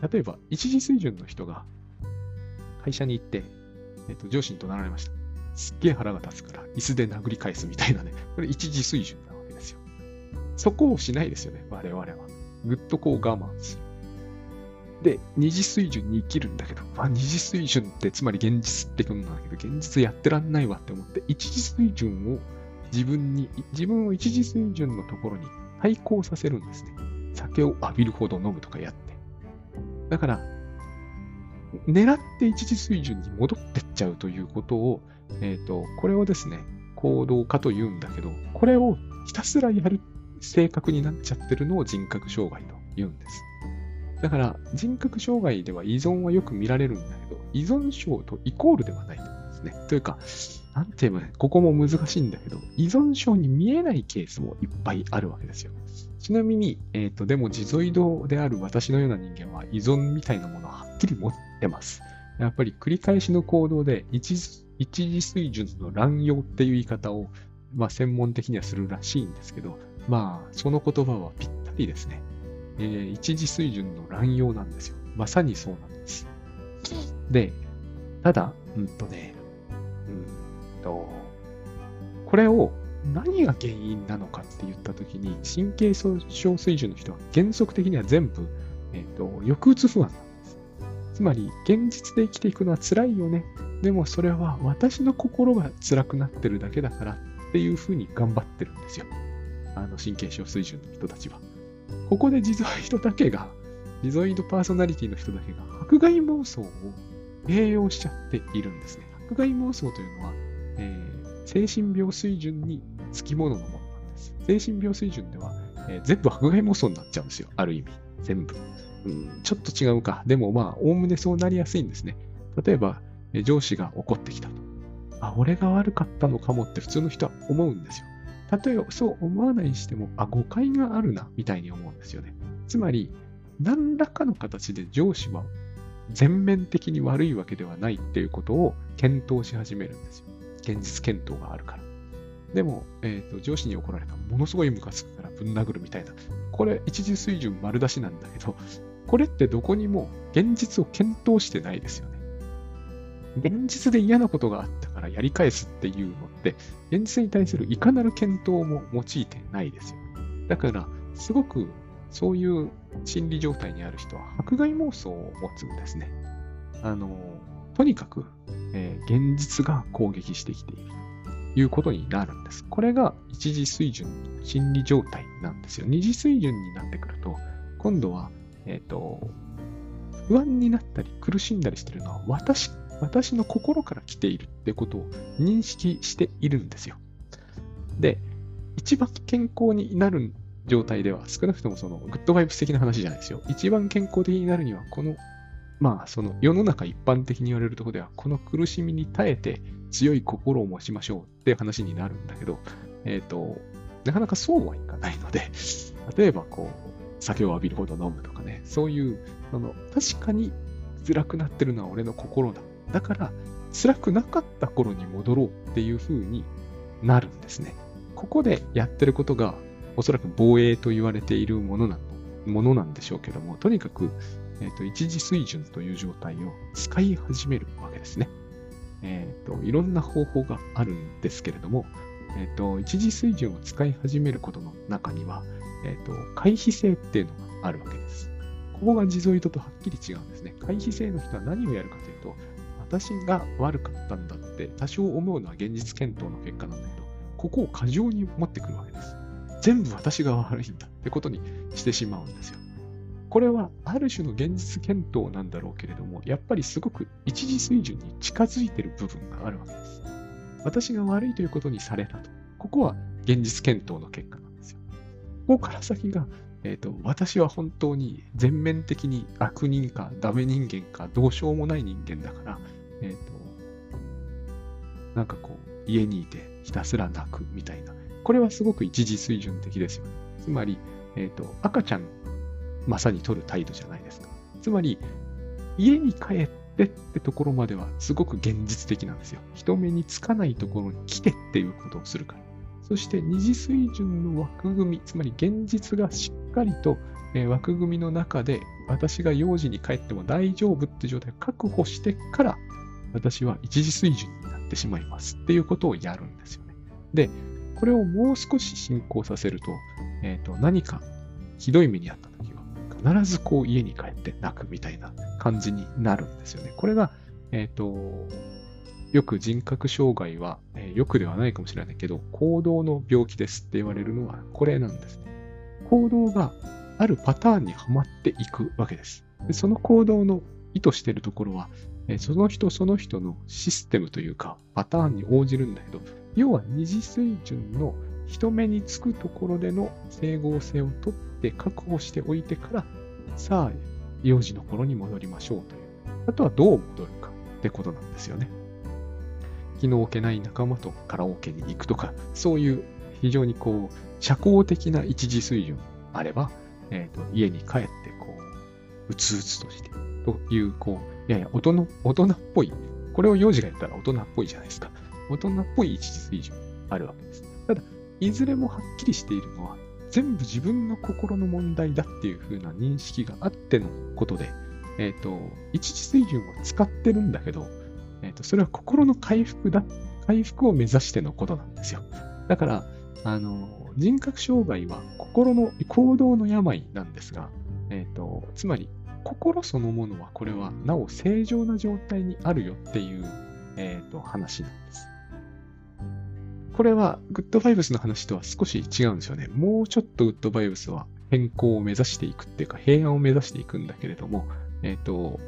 ー、例えば一次水準の人が会社に行って、えっ、と、上司に怒鳴られました。すっげえ腹が立つから、椅子で殴り返すみたいなね。これ一次水準なわけですよ。そこをしないですよね、我々は。ぐっとこう我慢する。で、二次水準に生きるんだけど、まあ、二次水準ってつまり現実ってことなんだけど、現実やってらんないわって思って、一次水準を自分に、自分を一次水準のところに対抗させるんですね。酒を浴びるほど飲むとかやって。だから、狙って一次水準に戻ってっちゃうということを、え、ー、と、これをですね、行動化と言うんだけど、これをひたすらやる性格になっちゃってるのを人格障害と言うんです。だから、人格障害では依存はよく見られるんだけど、依存症とイコールではないと思うんですね。というか、なんて言えばね、ここも難しいんだけど、依存症に見えないケースもいっぱいあるわけですよ。ちなみに、えっ、ー、と、でも、地ゾイドである私のような人間は依存みたいなものをはっきり持ってます。やっぱり繰り返しの行動で一一次水準の乱用っていう言い方を、まあ、専門的にはするらしいんですけど、まあ、その言葉はぴったりですね。えー、一次水準の乱用なんですよ。まさにそうなんです。で、ただ、うんとね、うんと、これを何が原因なのかって言ったときに、神経症水準の人は原則的には全部、え、ー、と、抑うつ不安なんです。つまり、現実で生きていくのは辛いよね。でもそれは私の心が辛くなってるだけだからっていうふうに頑張ってるんですよ。あの神経症水準の人たちは。ここで地蔵人だけが、地蔵イドパーソナリティの人だけが迫害妄想を併用しちゃっているんですね。迫害妄想というのは、えー、精神病水準につきもののものなんです。精神病水準では、えー、全部迫害妄想になっちゃうんですよ。ある意味。全部。うん、ちょっと違うか。でもまあ、おおむねそうなりやすいんですね。例えば、上司が怒ってきたと。あ、俺が悪かったのかもって普通の人は思うんですよ。例えそう思わないにしても、あ、誤解があるな、みたいに思うんですよね。つまり、何らかの形で上司は全面的に悪いわけではないっていうことを検討し始めるんですよ。現実検討があるから。でも、えーと、上司に怒られたものすごいムカつくからぶん殴るみたいな。これ、一時水準丸出しなんだけど、これってどこにも現実を検討してないですよね。現実で嫌なことがあったからやり返すっていうのって、現実に対するいかなる検討も用いてないですよ。だから、すごくそういう心理状態にある人は迫害妄想を持つんですね。あの、とにかく、えー、現実が攻撃してきているいうことになるんです。これが一次水準心理状態なんですよ。二次水準になってくると、今度は、えっ、ー、と、不安になったり苦しんだりしてるのは私、私の心から来ているってことを認識しているんですよ。で、一番健康になる状態では、少なくともそのグッドバイブス的な話じゃないですよ。一番健康的になるには、この、まあ、その世の中一般的に言われるところでは、この苦しみに耐えて強い心を持ちましょうっていう話になるんだけど、えっ、ー、と、なかなかそうはいかないので、例えばこう、酒を浴びるほど飲むとかね、そういう、その、確かに辛くなってるのは俺の心だ。だから、辛くなかった頃に戻ろうっていう風になるんですね。ここでやってることがおそらく防衛と言われているものなものなんでしょうけども、とにかく、えーと、一時水準という状態を使い始めるわけですね。え、ー、と、いろんな方法があるんですけれども、え、ー、と、一時水準を使い始めることの中には、えっ、ー、と、回避性っていうのがあるわけです。ここが地蔵糸とはっきり違うんですね。回避性の人は何をやるかというと、私が悪かったんだって多少思うのは現実検討の結果なんだけど、ここを過剰に持ってくるわけです。全部私が悪いんだってことにしてしまうんですよ。これはある種の現実検討なんだろうけれども、やっぱりすごく一時水準に近づいている部分があるわけです。私が悪いということにされたと。ここは現実検討の結果なんですよ。ここから先が、えーと、私は本当に全面的に悪人かダメ人間かどうしようもない人間だから、えっ、ー、と、なんかこう、家にいてひたすら泣くみたいな、これはすごく一時水準的ですよね。つまり、えっ、ー、と、赤ちゃん、まさに取る態度じゃないですか。つまり、家に帰ってってところまではすごく現実的なんですよ。人目につかないところに来てっていうことをするから。そして二次水準の枠組み、つまり現実がしっかりと、え、枠組みの中で私が幼児に帰っても大丈夫って状態を確保してから私は一次水準になってしまいますっていうことをやるんですよね。で、これをもう少し進行させると、えっ、ー、と、何かひどい目にあった、必ずこう家に帰って泣くみたいな感じになるんですよね。これが、えっ、ー、と、よく人格障害は、えー、よくではないかもしれないけど、行動の病気ですって言われるのはこれなんですね。行動があるパターンにはまっていくわけです。でその行動の意図しているところは、えその人その人のシステムというかパターンに応じるんだけど、要は二次水準の人目につくところでの整合性をとって確保しておいてから、さあ、幼児の頃に戻りましょうという。あとはどう戻るかってことなんですよね。気の置けない仲間とカラオケに行くとか、そういう非常にこう、社交的な一次水準あれば、えっ、ー、と、家に帰ってこう、うつうつとして、という、こう、いやいや、大人、大人っぽい。これを幼児がやったら大人っぽいじゃないですか。大人っぽい一時水準あるわけです。ただ、いずれもはっきりしているのは、全部自分の心の問題だっていう風な認識があってのことで、えっ、ー、と、一時水準を使ってるんだけど、えっ、ー、と、それは心の回復だ、回復を目指してのことなんですよ。だから、あの、人格障害は心の行動の病なんですが、えっ、ー、と、つまり、心そのものはこれはなお正常な状態にあるよっていう、えーと話なんです。これはグッドバイブスの話とは少し違うんですよね。もうちょっとグッドバイブスは変更を目指していくっていうか平安を目指していくんだけれども、えっ、ー、と、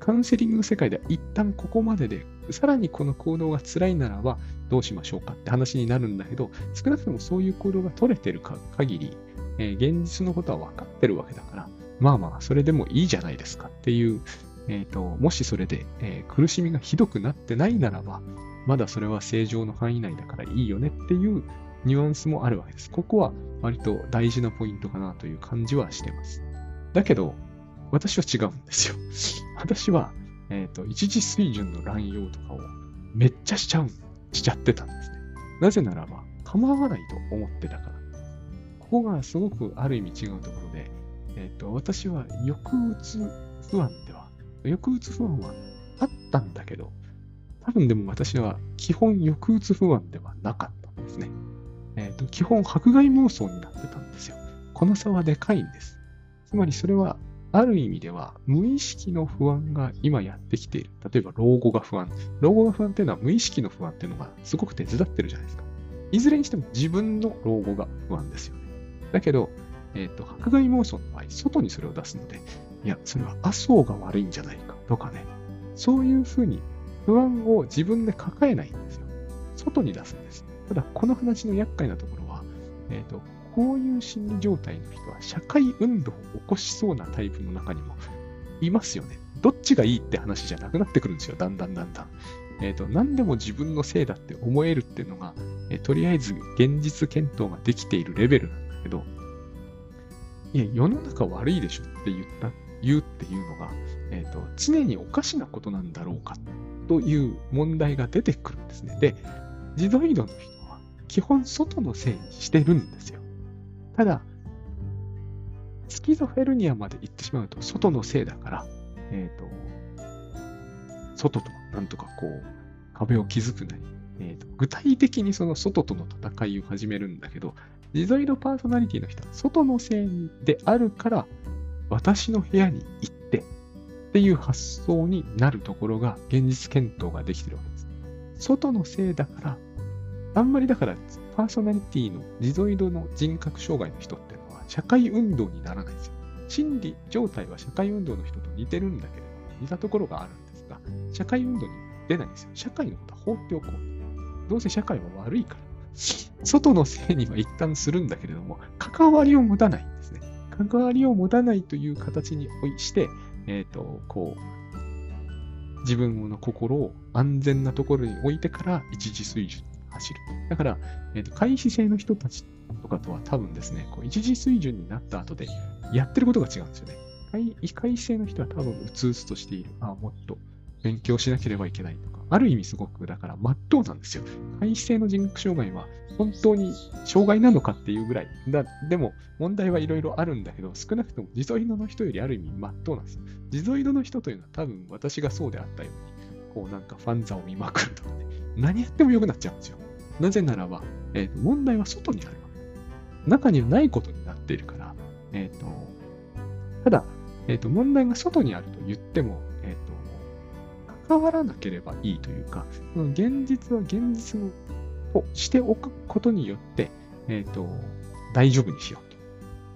カウンセリングの世界では一旦ここまでで、さらにこの行動が辛いならばどうしましょうかって話になるんだけど、少なくともそういう行動が取れてるか限り、えー、現実のことは分かってるわけだから、まあまあ、それでもいいじゃないですかっていうえーと、もしそれで、えー、苦しみがひどくなってないならば、まだそれは正常の範囲内だからいいよねっていうニュアンスもあるわけです。ここは割と大事なポイントかなという感じはしてます。だけど、私は違うんですよ。私は、えっ、ー、と、一時水準の乱用とかをめっちゃしちゃう、しちゃってたんですね。なぜならば、構わないと思ってたから。ここがすごくある意味違うところで、えっ、ー、と、私は抑うつ不安、抑うつ不安はあったんだけど、多分でも私は基本抑うつ不安ではなかったんですね。え、ー、と、基本迫害妄想になってたんですよ。この差はでかいんです。つまりそれは、ある意味では無意識の不安が今やってきている。例えば老後が不安。老後が不安っていうのは無意識の不安っていうのがすごく手伝ってるじゃないですか。いずれにしても自分の老後が不安ですよね。だけど、えっ、ー、と、迫害妄想の場合、外にそれを出すので、いや、それは麻生が悪いんじゃないかとかね。そういうふうに不安を自分で抱えないんですよ。外に出すんです。ただ、この話の厄介なところは、えっ、ー、と、こういう心理状態の人は社会運動を起こしそうなタイプの中にもいますよね。どっちがいいって話じゃなくなってくるんですよ。だんだんだんだん。えっ、ー、と、何でも自分のせいだって思えるっていうのが、えー、とりあえず現実検討ができているレベルなんだけど、いや、世の中悪いでしょって言った、言うっていうのが、え、ー、と、常におかしなことなんだろうかという問題が出てくるんですね。で、自動移動の人は基本外のせいにしてるんですよ。ただ、スキゾフェルニアまで行ってしまうと外のせいだから、えっ、ー、と、外となんとかこう、壁を築くなり、えーと、具体的にその外との戦いを始めるんだけど、ジゾイドパーソナリティの人は外のせいであるから、私の部屋に行ってっていう発想になるところが現実検討ができてるわけです。外のせいだから、あんまりだからパーソナリティのジゾイドの人格障害の人っていうのは社会運動にならないんですよ。心理状態は社会運動の人と似てるんだけれども、似たところがあるんですが、社会運動に出ないんですよ。社会のことは放っておこう。どうせ社会は悪いから。外のせいには一旦するんだけれども、関わりを持たないんですね。関わりを持たないという形にして、えっ、ー、と、こう、自分の心を安全なところに置いてから一時水準走る。だから、えーと、回避性の人たちとかとは多分ですね、こう一時水準になった後でやってることが違うんですよね。異回避性の人は多分うつうつとしている。あ、もっと勉強しなければいけないとか、ある意味すごく、だから、真っ当なんですよ。回避性の人格障害は本当に障害なのかっていうぐらい。だでも、問題はいろいろあるんだけど、少なくともジゾイドの人よりある意味真っ当なんですよ。ジゾイドの人というのは多分私がそうであったように、こうなんかファンザを見まくるとかね、何やっても良くなっちゃうんですよ。なぜならば、えー、問題は外にあるわけ。中にはないことになっているから、えっ、ー、と、ただ、えっ、ー、と、問題が外にあると言っても、関わらなければいいというか、その現実は現実をしておくことによって、えっ、と、大丈夫にしようと。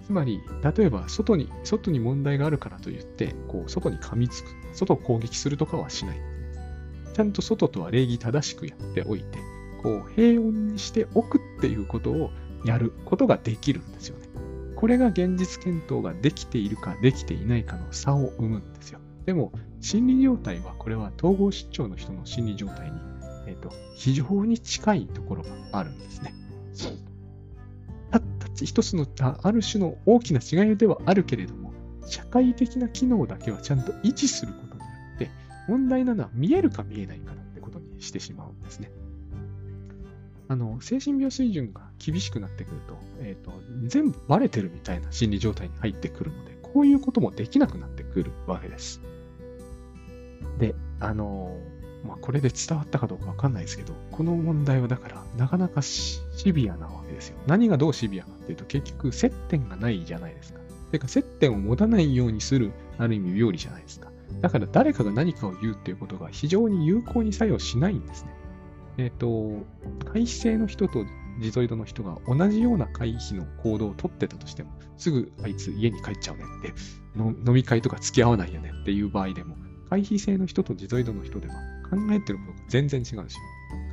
つまり、例えば、外に、外に問題があるからといって、こう、外に噛みつく、外を攻撃するとかはしない。ちゃんと外とは礼儀正しくやっておいて、こう平穏にしておくっていうことをやることができるんですよね。これが現実検討ができているかできていないかの差を生むんですよ。でも、心理状態はこれは統合失調の人の心理状態に、えーと、非常に近いところがあるんですね。たった一つのある種の大きな違いではあるけれども、社会的な機能だけはちゃんと維持することによって、問題なのは見えるか見えないかってことにしてしまうんですね。あの、精神病水準が厳しくなってくると、えっ、ー、と、全部バレてるみたいな心理状態に入ってくるので、こういうこともできなくなってくるわけです。で、あの、まあ、これで伝わったかどうかわかんないですけど、この問題はだから、なかなかシビアなわけですよ。何がどうシビアかっていうと、結局、接点がないじゃないですか。てか、接点を持たないようにする、ある意味、病理じゃないですか。だから、誰かが何かを言うっていうことが非常に有効に作用しないんですね。えっ、ー、と、回避性の人とジゾイドの人が同じような回避の行動をとってたとしても、すぐあいつ家に帰っちゃうねって、飲み会とか付き合わないよねっていう場合でも、回避性の人とジゾイドの人では考えてることが全然違うんですよ。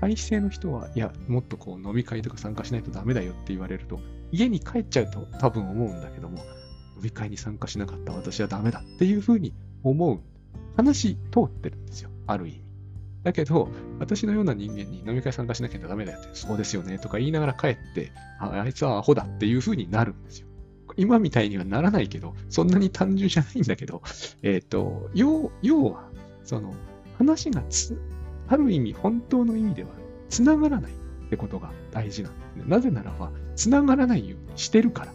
回避性の人は、いや、もっとこう飲み会とか参加しないとダメだよって言われると、家に帰っちゃうと多分思うんだけども、飲み会に参加しなかった私はダメだっていうふうに思う。話通ってるんですよ。ある意味。だけど、私のような人間に飲み会参加しなきゃダメだよって、そうですよねとか言いながら帰って、ああいつはアホだっていう風になるんですよ。今みたいにはならないけど、そんなに単純じゃないんだけど、えっ、ー、と、要要は、その、話がつ、ある意味、本当の意味では、つながらないってことが大事なんですね。なぜならば、つながらないようにしてるから。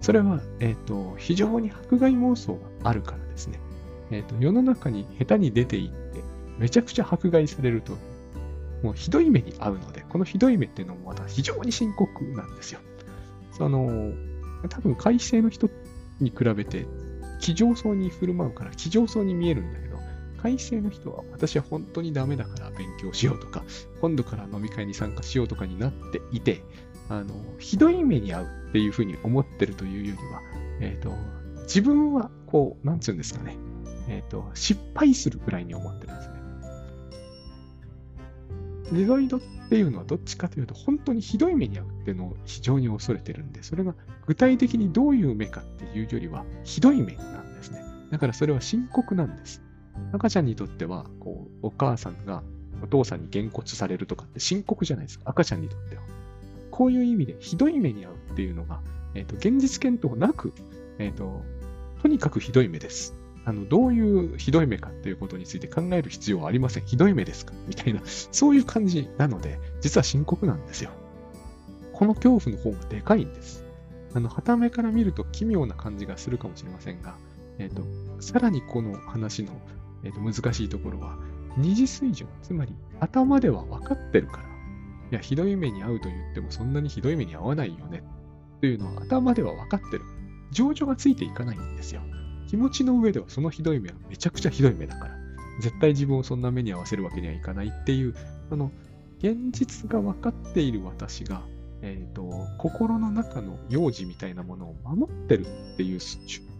それは、えっ、ー、と、非常に迫害妄想があるからですね。えっ、ー、と、世の中に下手に出ていって、めちゃくちゃ迫害されると、もうひどい目に遭うので、このひどい目っていうのもまた非常に深刻なんですよ。その、多分改正の人に比べて、気丈そうに振る舞うから気丈そうに見えるんだけど、改正の人は私は本当にダメだから勉強しようとか、今度から飲み会に参加しようとかになっていて、あの、ひどい目に遭うっていうふうに思ってるというよりは、えっ、ー、と、自分はこう、なんつうんですかね、えっ、ー、と、失敗するくらいに思ってるんですね。リゾイドっていうのはどっちかというと、本当にひどい目に遭うっていうのを非常に恐れてるんで、それが具体的にどういう目かっていうよりは、ひどい目なんですね。だからそれは深刻なんです。赤ちゃんにとっては、こう、お母さんがお父さんにげんこつされるとかって深刻じゃないですか。赤ちゃんにとっては。こういう意味でひどい目に遭うっていうのが、えっ、ー、と、現実検討なく、えっ、ー、と、とにかくひどい目です。あの、どういうひどい目かっていうことについて考える必要はありません。ひどい目ですか？みたいな、そういう感じなので、実は深刻なんですよ。この恐怖の方がでかいんです。あの、旗目から見ると奇妙な感じがするかもしれませんが、えっ、ー、と、さらにこの話の、えーと、難しいところは、二次水準、つまり頭では分かってるから、いや、ひどい目に遭うと言ってもそんなにひどい目に遭わないよね、というのは頭では分かってる。情緒がついていかないんですよ。気持ちの上ではそのひどい目はめちゃくちゃひどい目だから、絶対自分をそんな目に合わせるわけにはいかないっていう、あの、現実が分かっている私が、えっ、ー、と、心の中の幼児みたいなものを守ってるっていう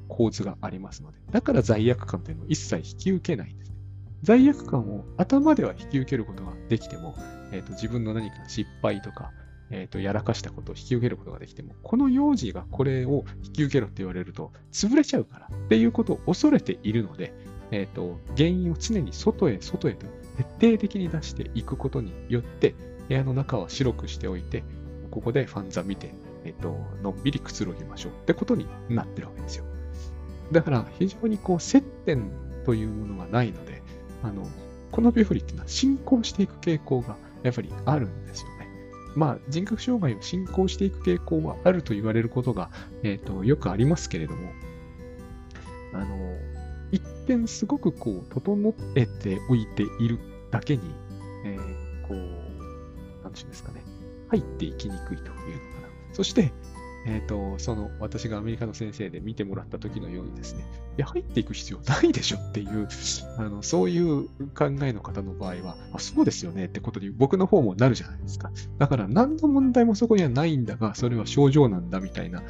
構図がありますので、だから罪悪感っていうのを一切引き受けないんですね。罪悪感を頭では引き受けることができても、えっ、ー、と、自分の何か失敗とか、え、ー、と、やらかしたことを引き受けることができても、この幼児がこれを引き受けろって言われると、潰れちゃうからっていうことを恐れているので、え、ー、と、原因を常に外へ外へと徹底的に出していくことによって、部屋の中は白くしておいて、ここでファンザ見て、え、ー、と、のんびりくつろぎましょうってことになってるわけですよ。だから、非常にこう、接点というものがないので、あの、この病理っていうのは進行していく傾向がやっぱりあるんですよまあ、人格障害を進行していく傾向はあると言われることが、えっ、ー、と、よくありますけれども、あの、一点すごくこう、整えておいているだけに、えー、こう、なんていうんですかね、入っていきにくいというのかな。そして、えっ、ー、と、その私がアメリカの先生で見てもらった時のようにですね、いや、入っていく必要ないでしょっていう、あの、そういう考えの方の場合は、あ、そうですよねってことに僕の方もなるじゃないですか。だから何の問題もそこにはないんだが、それは症状なんだみたいな、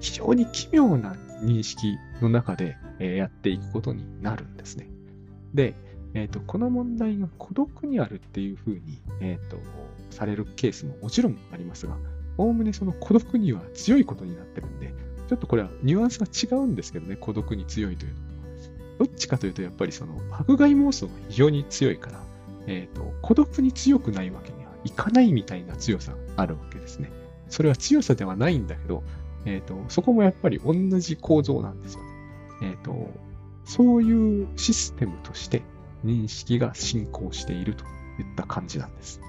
非常に奇妙な認識の中で、えー、やっていくことになるんですね。で、え、ー、と、この問題が孤独にあるっていうふうに、えっ、ー、と、されるケースももちろんありますが、おおむねその孤独には強いことになってるんで、ちょっとこれはニュアンスが違うんですけどね、孤独に強いというのは。どっちかというと、やっぱりその迫害妄想が非常に強いから、えっ、ー、と、孤独に強くないわけにはいかないみたいな強さがあるわけですね。それは強さではないんだけど、えっ、ー、と、そこもやっぱり同じ構造なんですよね。えっ、ー、と、そういうシステムとして認識が進行しているといった感じなんです。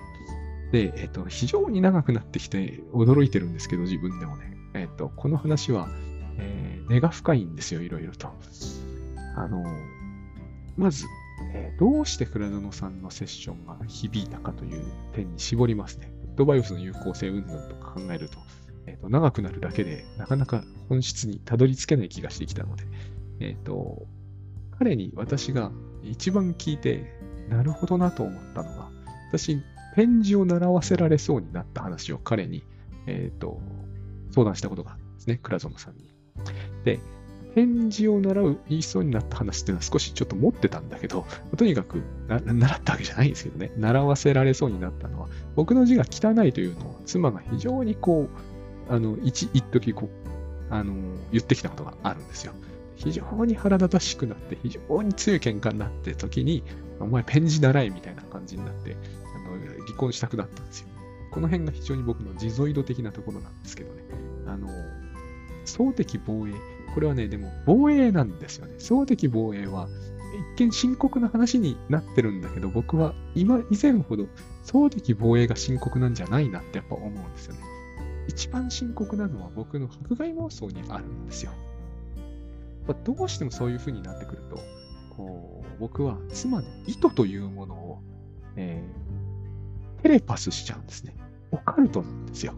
で、えっ、と、非常に長くなってきて驚いてるんですけど、自分でもね。えっ、と、この話は、えー、根が深いんですよ、いろいろと。あの、まず、えー、どうして倉園さんのセッションが響いたかという点に絞りますね。ドバイオスの有効性云々とか考えると、えっ、ー、と、長くなるだけで、なかなか本質にたどり着けない気がしてきたので、えっ、と、彼に私が一番聞いて、なるほどなと思ったのが、私、返事を習わせられそうになった話を彼に、えっ、ー、と、相談したことがあるんですね、倉園さんに。で、返事を習う、言いそうになった話っていうのは少しちょっと持ってたんだけど、とにかく習ったわけじゃないんですけどね、習わせられそうになったのは、僕の字が汚いというのを妻が非常にこう、あの、一、一時こう、あの、言ってきたことがあるんですよ。非常に腹立たしくなって、非常に強い喧嘩になって時に、お前ペン字習いみたいな感じになって、婚したくなったんですよ。この辺が非常に僕の地ゾイド的なところなんですけどね。あの、総的防衛。これはね、でも防衛なんですよね。総的防衛は、一見深刻な話になってるんだけど、僕は今、以前ほど総的防衛が深刻なんじゃないなってやっぱ思うんですよね。一番深刻なのは僕の迫害妄想にあるんですよ。どうしてもそういう風になってくると、こう僕は妻の意図というものを、えー、テレパスしちゃうんですね。オカルトなんですよ。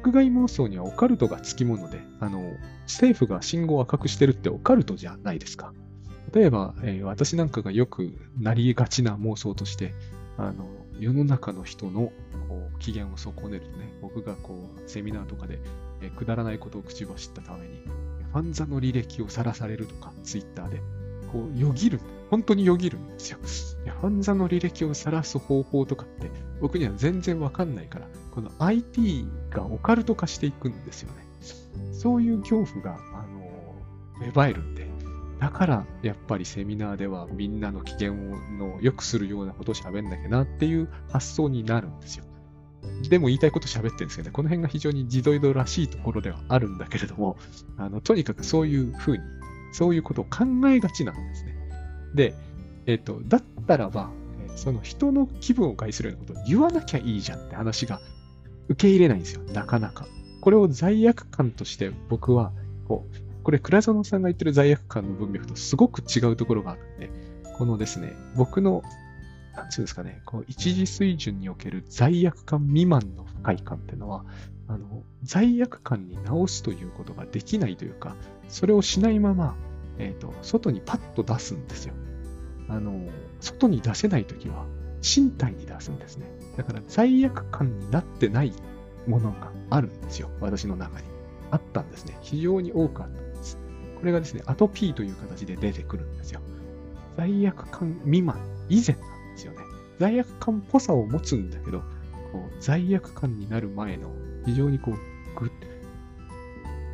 迫害妄想にはオカルトがつきもので、あの、政府が信号を赤くしてるってオカルトじゃないですか。例えば、えー、私なんかがよくなりがちな妄想として、あの、世の中の人のこう機嫌を損ねるとね、僕がこう、セミナーとかで、えー、くだらないことを口走ったために、ファンザの履歴をさらされるとか、ツイッターで、こう、よぎる。本当によぎるんですよ。いやファンザの履歴をさらす方法とかって、僕には全然わかんないから、この IT がオカルト化していくんですよね。そういう恐怖が、あの、芽生えるんで、だからやっぱりセミナーではみんなの機嫌をの良くするようなことを喋んなきゃなっていう発想になるんですよ。でも言いたいこと喋ってるんですけどね、この辺が非常に自動移動らしいところではあるんだけれども、あのとにかくそういうふうに、そういうことを考えがちなんですね。で、えっ、と、だったらば、その人の気分を害するようなことを言わなきゃいいじゃんって話が受け入れないんですよ、なかなか。これを罪悪感として僕は、こう、これ倉園さんが言ってる罪悪感の文脈とすごく違うところがあるんで、このですね、僕の、なんつうんですかね、こう一時水準における罪悪感未満の不快感っていうのは、あの、罪悪感に直すということができないというか、それをしないまま、えっ、ー、と、外にパッと出すんですよ。あの、外に出せないときは、身体に出すんですね。だから罪悪感になってないものがあるんですよ。私の中に。あったんですね。非常に多くあったんです。これがですね、アトピーという形で出てくるんですよ。罪悪感未満以前なんですよね。罪悪感っぽさを持つんだけど、こう罪悪感になる前の非常にこう、ぐ、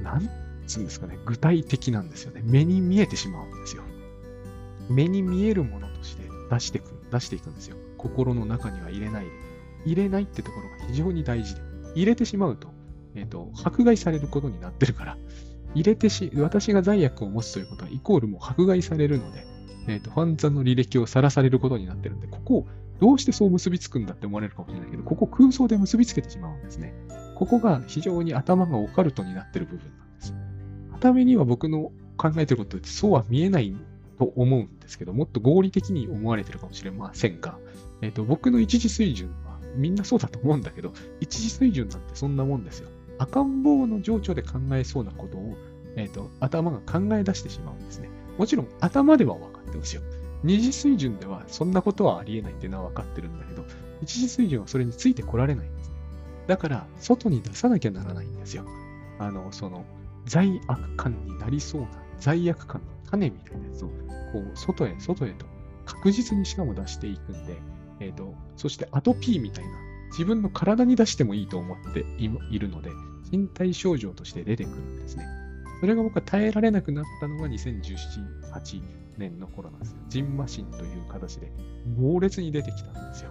なんつうんですかね、具体的なんですよね。目に見えてしまうんですよ。目に見えるものとして出してく、出していくんですよ。心の中には入れないで。入れないってところが非常に大事で。入れてしまうと、えっ、ー、と、迫害されることになってるから、入れてし、私が罪悪を持つということは、イコールもう迫害されるので、えっ、ー、と、ファンザの履歴をさらされることになってるんで、ここをどうしてそう結びつくんだって思われるかもしれないけど、ここ空想で結びつけてしまうんですね。ここが非常に頭がオカルトになってる部分なんです。頭には僕の考えてることってそうは見えないと思うんですけど、もっと合理的に思われてるかもしれませんが、えっ、ー、と、僕の一時水準はみんなそうだと思うんだけど、一時水準なんてそんなもんですよ。赤ん坊の情緒で考えそうなことを、えっ、ー、と、頭が考え出してしまうんですね。もちろん頭では分かってますよ。二次水準ではそんなことはありえないっていうのは分かってるんだけど、一次水準はそれについてこられないんですね。だから、外に出さなきゃならないんですよ。あの、その、罪悪感になりそうな罪悪感の種みたいなやつを、こう、外へ、外へと確実にしかも出していくんで、えっ、ー、と、そしてアトピーみたいな、自分の体に出してもいいと思っているので、身体症状として出てくるんですね。それが僕は耐えられなくなったのが2017、8年の頃なんですよ。ジンマシンという形で猛烈に出てきたんですよ。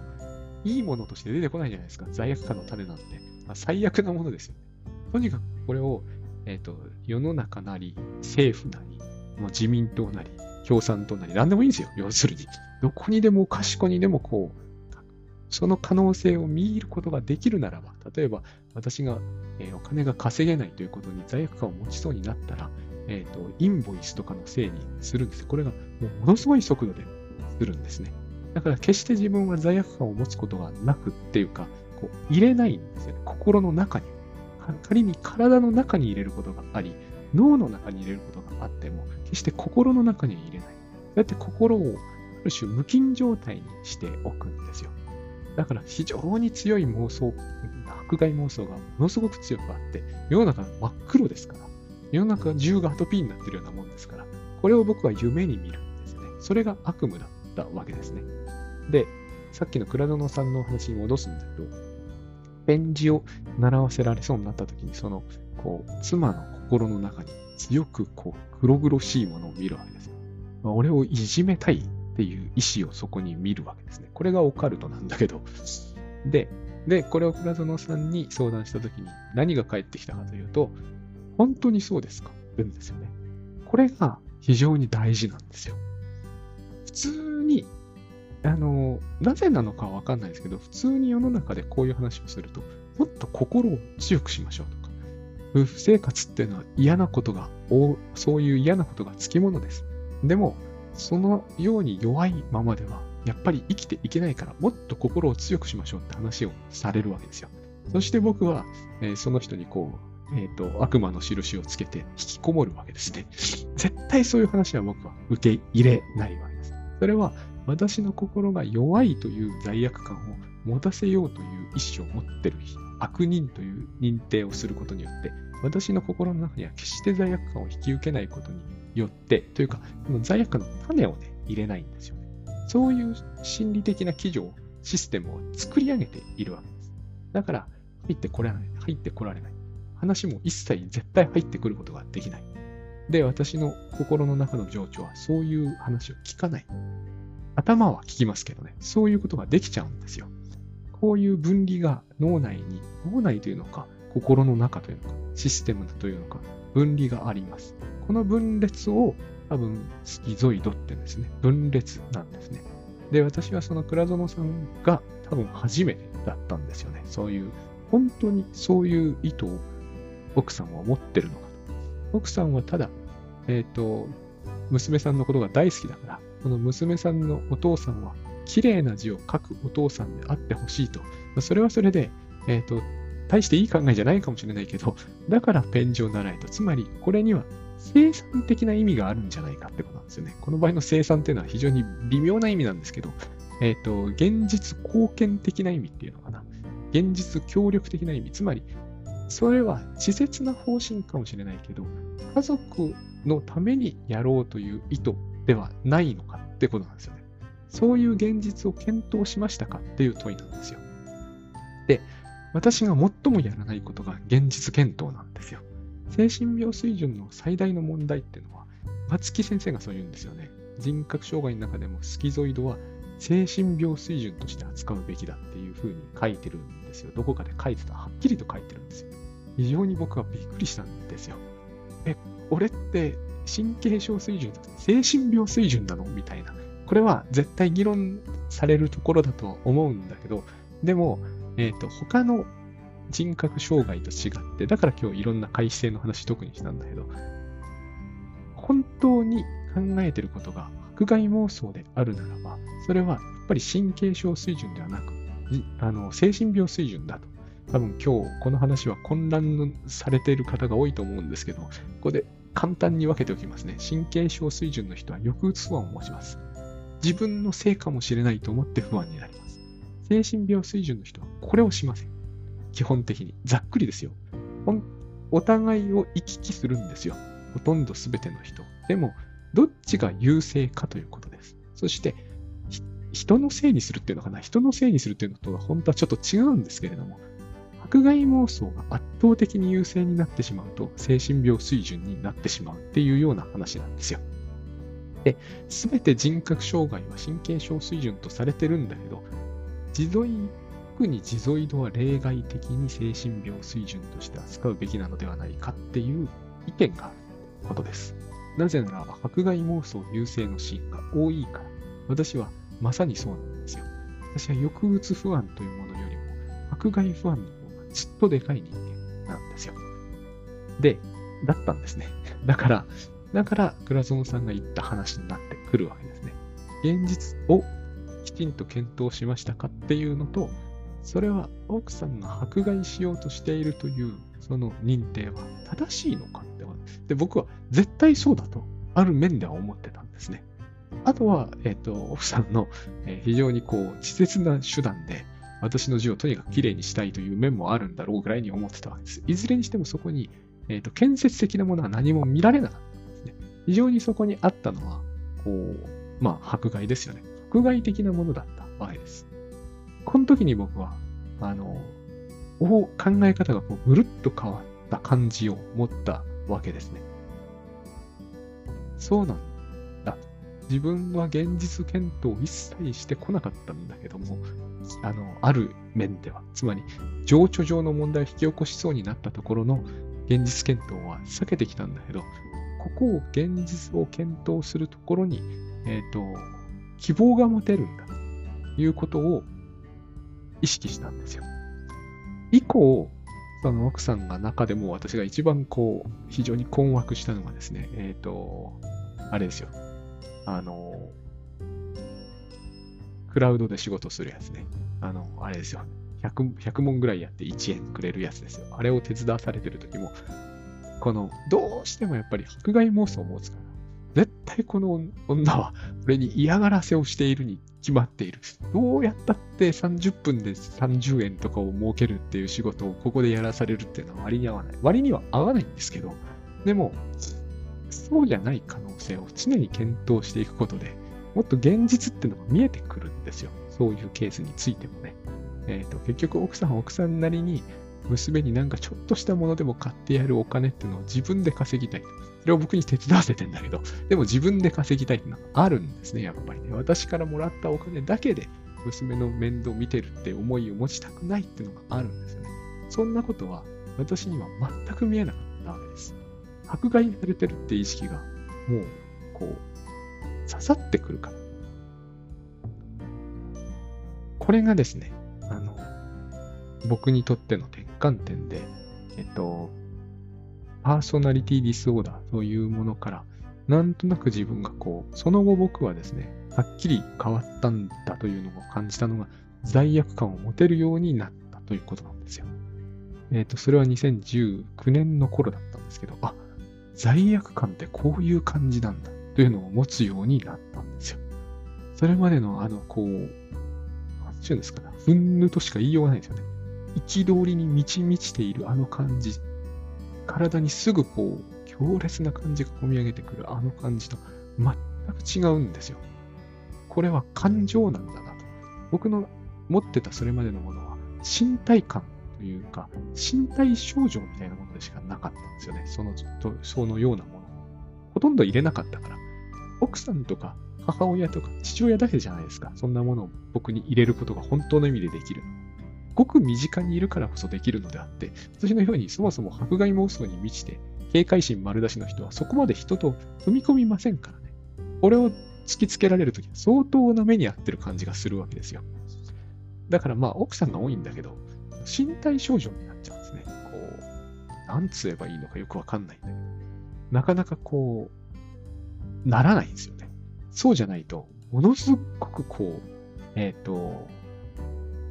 いいものとして出てこないじゃないですか。罪悪感の種なんて。まあ、最悪なものですよね。とにかくこれを、えっ、ー、と、世の中なり、政府なり、もう自民党なり、共産党なり、何でもいいんですよ。要するに。どこにでも賢にでもこう、その可能性を見入ることができるならば、例えば私が、えー、お金が稼げないということに罪悪感を持ちそうになったら、えっ、ー、と、インボイスとかのせいにするんです。これがもうものすごい速度でするんですね。だから決して自分は罪悪感を持つことがなくっていうか、こう入れないんですよね。心の中に。仮に体の中に入れることがあり、脳の中に入れることがあっても、決して心の中には入れない。だって心をある種無菌状態にしておくんですよ。だから非常に強い妄想、迫害妄想がものすごく強くあって、世の中真っ黒ですから、世の中中がアトピーになってるようなもんですから、これを僕は夢に見るんですね。それが悪夢だったわけですね。で、さっきの倉園さんのお話に戻すんだけど、ペン字を習わせられそうになった時に、その、こう、妻の心の中に強くこう黒々しいものを見るわけです。まあ、俺をいじめたいっていう意思をそこに見るわけですね。これがオカルトなんだけど。で、で、これを倉園さんに相談したときに何が返ってきたかというと、本当にそうですか？言うんですよね。これが非常に大事なんですよ。普通に、あの、なぜなのかはわかんないですけど、普通に世の中でこういう話をすると、もっと心を強くしましょうとか、夫婦生活っていうのは嫌なことが、そういう嫌なことがつきものです。でも、そのように弱いままでは、やっぱり生きていけないから、もっと心を強くしましょうって話をされるわけですよ。そして僕は、えー、その人にこう、えっ、ー、と、悪魔の印をつけて引きこもるわけですね。絶対そういう話は僕は受け入れないわけです。それは、私の心が弱いという罪悪感を持たせようという意思を持ってる悪人という認定をすることによって、私の心の中には決して罪悪感を引き受けないことによって、というか、この罪悪感の種をね、入れないんですよね。そういう心理的な基準、システムを作り上げているわけです。だから、入ってこられない、入ってこられない。話も一切絶対入ってくることができない。で、私の心の中の情緒はそういう話を聞かない。頭は聞きますけどね、そういうことができちゃうんですよ。こういう分離が脳内に、脳内というのか、心の中というのか、システムというのか、分離があります。この分裂を多分スキゾイドってんですね、分裂なんですね。で、私はその倉園さんが多分初めてだったんですよね。そういう、本当にそういう意図を奥さんは持ってるのかと。奥さんはただ、えっ、ー、と、娘さんのことが大好きだから、その娘さんのお父さんは綺麗な字を書くお父さんであってほしいと。それはそれで、えっ、ー、と、大していい考えじゃないかもしれないけど、だからペン字を習えと。つまり、これには生産的な意味があるんじゃないかってことなんですよね。この場合の生産っていうのは非常に微妙な意味なんですけど、えっ、ー、と、現実貢献的な意味っていうのかな。現実協力的な意味。つまり、それは稚拙な方針かもしれないけど、家族のためにやろうという意図ではないのかってことなんですよね。そういう現実を検討しましたかっていう問いなんですよ。で、私が最もやらないことが現実検討なんですよ。精神病水準の最大の問題っていうのは、松木先生がそう言うんですよね。人格障害の中でもスキゾイドは精神病水準として扱うべきだっていうふうに書いてるんですよ。どこかで書いてた。はっきりと書いてるんですよ。非常に僕はびっくりしたんですよ。え、俺って神経症水準精神病水準なの？みたいな。これは絶対議論されるところだと思うんだけど、でも、えっ、ー、と、他の人格障害と違って、だから今日いろんな改正の話特にしたんだけど、本当に考えてることが迫害妄想であるならば、それはやっぱり神経症水準ではなく、あの精神病水準だと。多分今日この話は混乱されている方が多いと思うんですけど、ここで簡単に分けておきますね。神経症水準の人は抑うつ不安を持ちます。自分のせいかもしれないと思って不安になります。精神病水準の人はこれをしません。基本的に。ざっくりですよ。お互いを行き来するんですよ。ほとんど全ての人。でも、どっちが優勢かということです。そして、人のせいにするっていうのかな。人のせいにするっていうのとは本当はちょっと違うんですけれども、迫害妄想が圧倒的に優勢になってしまうと、精神病水準になってしまうっていうような話なんですよ。で、すべて人格障害は神経症水準とされてるんだけど、自ゾイ、特に自ゾイドは例外的に精神病水準として扱うべきなのではないかっていう意見があることです。なぜならば、迫害妄想優勢のシーンが多いから、私はまさにそうなんですよ。私は抑うつ不安というものよりも、迫害不安のずっとでかい人間なんですよ。で、だったんですね。だから、だから、倉園さんが言った話になってくるわけですね。現実をきちんと検討しましたかっていうのと、それは奥さんが迫害しようとしているというその認定は正しいのかってことで僕は絶対そうだとある面では思ってたんですね。あとは、えっ、ー、と、奥さんの、えー、非常にこう、稚拙な手段で私の字をとにかく綺麗にしたいという面もあるんだろうぐらいに思ってたわけです。いずれにしてもそこに、えっ、ー、と、建設的なものは何も見られなかったんですね。非常にそこにあったのは、こう、まあ、迫害ですよね。迫害的なものだったわけです。この時に僕は、あの、考え方がこうぐるっと変わった感じを持ったわけですね。そうなんだ。自分は現実検討を一切してこなかったんだけども、あの、ある面では、つまり、情緒上の問題を引き起こしそうになったところの現実検討は避けてきたんだけど、ここを現実を検討するところに、えっ、ー、と、希望が持てるんだということを意識したんですよ。以降、その奥さんが中でも私が一番こう、非常に困惑したのがですね、えっ、ー、と、あれですよ。あの、クラウドで仕事するやつね。あの、あれですよ。100, 100問ぐらいやって1円くれるやつですよ。あれを手伝わされてる時も、この、どうしてもやっぱり迫害妄想を持つから、絶対この女は俺に嫌がらせをしているに決まっている。どうやったって30分で30円とかを設けるっていう仕事をここでやらされるっていうのは割に合わない。割には合わないんですけど、でも、そうじゃない可能性を常に検討していくことで、もっと現実っていうのが見えてくるんですよ。そういうケースについてもね。えっ、ー、と、結局奥さん奥さんなりに娘になんかちょっとしたものでも買ってやるお金っていうのを自分で稼ぎたい。それを僕に手伝わせてんだけど、でも自分で稼ぎたいっていうのがあるんですね、やっぱりね。私からもらったお金だけで娘の面倒を見てるって思いを持ちたくないっていうのがあるんですよね。そんなことは私には全く見えなかったわけです。迫害されてるって意識がもうこう刺さってくるから。これがですね、あの、僕にとっての転換点で、えっと、パーソナリティディスオーダーというものから、なんとなく自分がこう、その後僕はですね、はっきり変わったんだというのを感じたのが、罪悪感を持てるようになったということなんですよ。えっ、と、それは2019年の頃だったんですけど、あ、罪悪感ってこういう感じなんだというのを持つようになったんですよ。それまでのあの、こう、なんていうんですかね、ふんぬとしか言いようがないんですよね。憤りに満ち満ちているあの感じ。体にすぐこう、強烈な感じが込み上げてくるあの感じと全く違うんですよ。これは感情なんだなと。僕の持ってたそれまでのものは身体感というか、身体症状みたいなものでしかなかったんですよね。その、そのようなもの。ほとんど入れなかったから。奥さんとか母親とか父親だけじゃないですか。そんなものを僕に入れることが本当の意味でできる。ごく身近にいるからこそできるのであって、私のようにそもそも迫害妄想に満ちて、警戒心丸出しの人はそこまで人と踏み込みませんからね。これを突きつけられるときは相当な目に遭ってる感じがするわけですよ。だからまあ奥さんが多いんだけど、身体症状になっちゃうんですね。こう、なんつえばいいのかよくわかんないんだけど、なかなかこう、ならないんですよね。そうじゃないと、ものすごくこう、えっ、ー、と、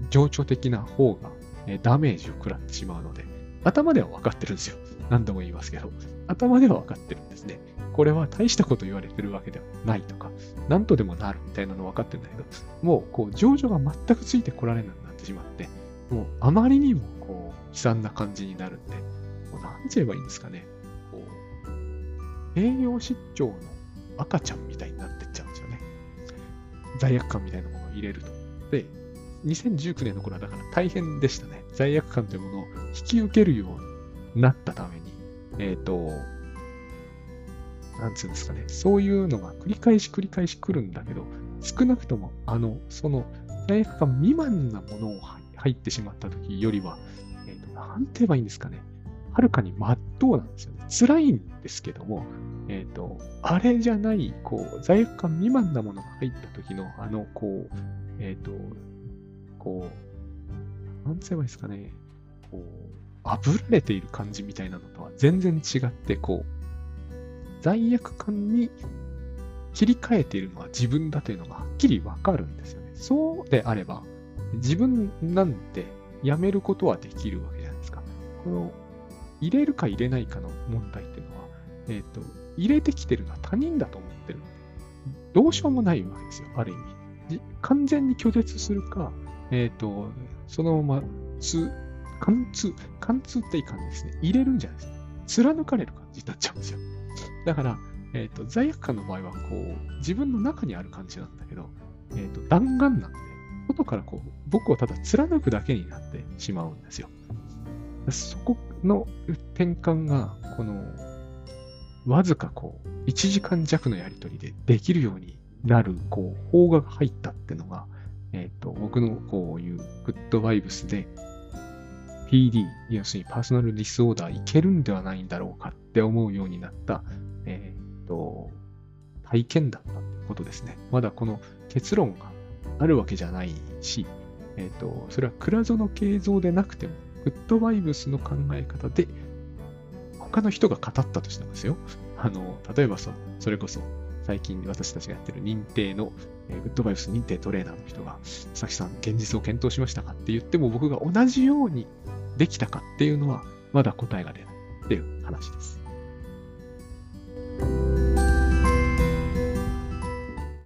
情緒的な方が、えダメージを食らってしまうので、頭では分かってるんですよ。何度も言いますけど、頭では分かってるんですね。これは大したこと言われてるわけではないとか、何とでもなるみたいなの分かってるんだけど、もう、こう、情緒が全くついてこられなくなってしまって、もう、あまりにも、こう、悲惨な感じになるんで、もう、なんて言えばいいんですかね。こう、栄養失調の赤ちゃんみたいになってっちゃうんですよね。罪悪感みたいなものを入れると。で、2019年の頃はだから大変でしたね。罪悪感というものを引き受けるようになったために、えっ、ー、と、なんつうんですかね、そういうのが繰り返し繰り返し来るんだけど、少なくとも、あの、その罪悪感未満なものを入ってしまった時よりは、えっ、ー、と、なんて言えばいいんですかね、はるかに真っ当なんですよね。辛いんですけども、えっ、ー、と、あれじゃない、こう、罪悪感未満なものが入った時の、あの、こう、えっ、ー、と、こう、なんて言えばいいですかね、こう、炙られている感じみたいなのとは全然違って、こう、罪悪感に切り替えているのは自分だというのがはっきりわかるんですよね。そうであれば、自分なんてやめることはできるわけじゃないですか。この、入れるか入れないかの問題っていうのは、えっ、ー、と、入れてきてるのは他人だと思ってるので、どうしようもないわけですよ、ある意味。完全に拒絶するか、えっ、ー、と、そのまま、つ、貫通、貫通っていい感じですね。入れるんじゃないですか。貫かれる感じになっちゃうんですよ。だから、えっ、ー、と、罪悪感の場合は、こう、自分の中にある感じなんだけど、えっ、ー、と、弾丸なんで、外からこう、僕をただ貫くだけになってしまうんですよ。そこの転換が、この、わずかこう、1時間弱のやりとりでできるようになる、こう、方が入ったっていうのが、えっ、ー、と、僕のこういうグッドバイブスで PD、要するにパーソナルディスオーダーいけるんではないんだろうかって思うようになった、えっ、ー、と、体験だったってことですね。まだこの結論があるわけじゃないし、えっ、ー、と、それは倉園形像でなくても、グッドバイブスの考え方で、他の人が語ったとしてもですよ。あの、例えばそ、それこそ、最近私たちがやってる認定の、えー、グッドバイブス認定トレーナーの人が、さきさん、現実を検討しましたかって言っても僕が同じようにできたかっていうのは、まだ答えが出ないっていう話です。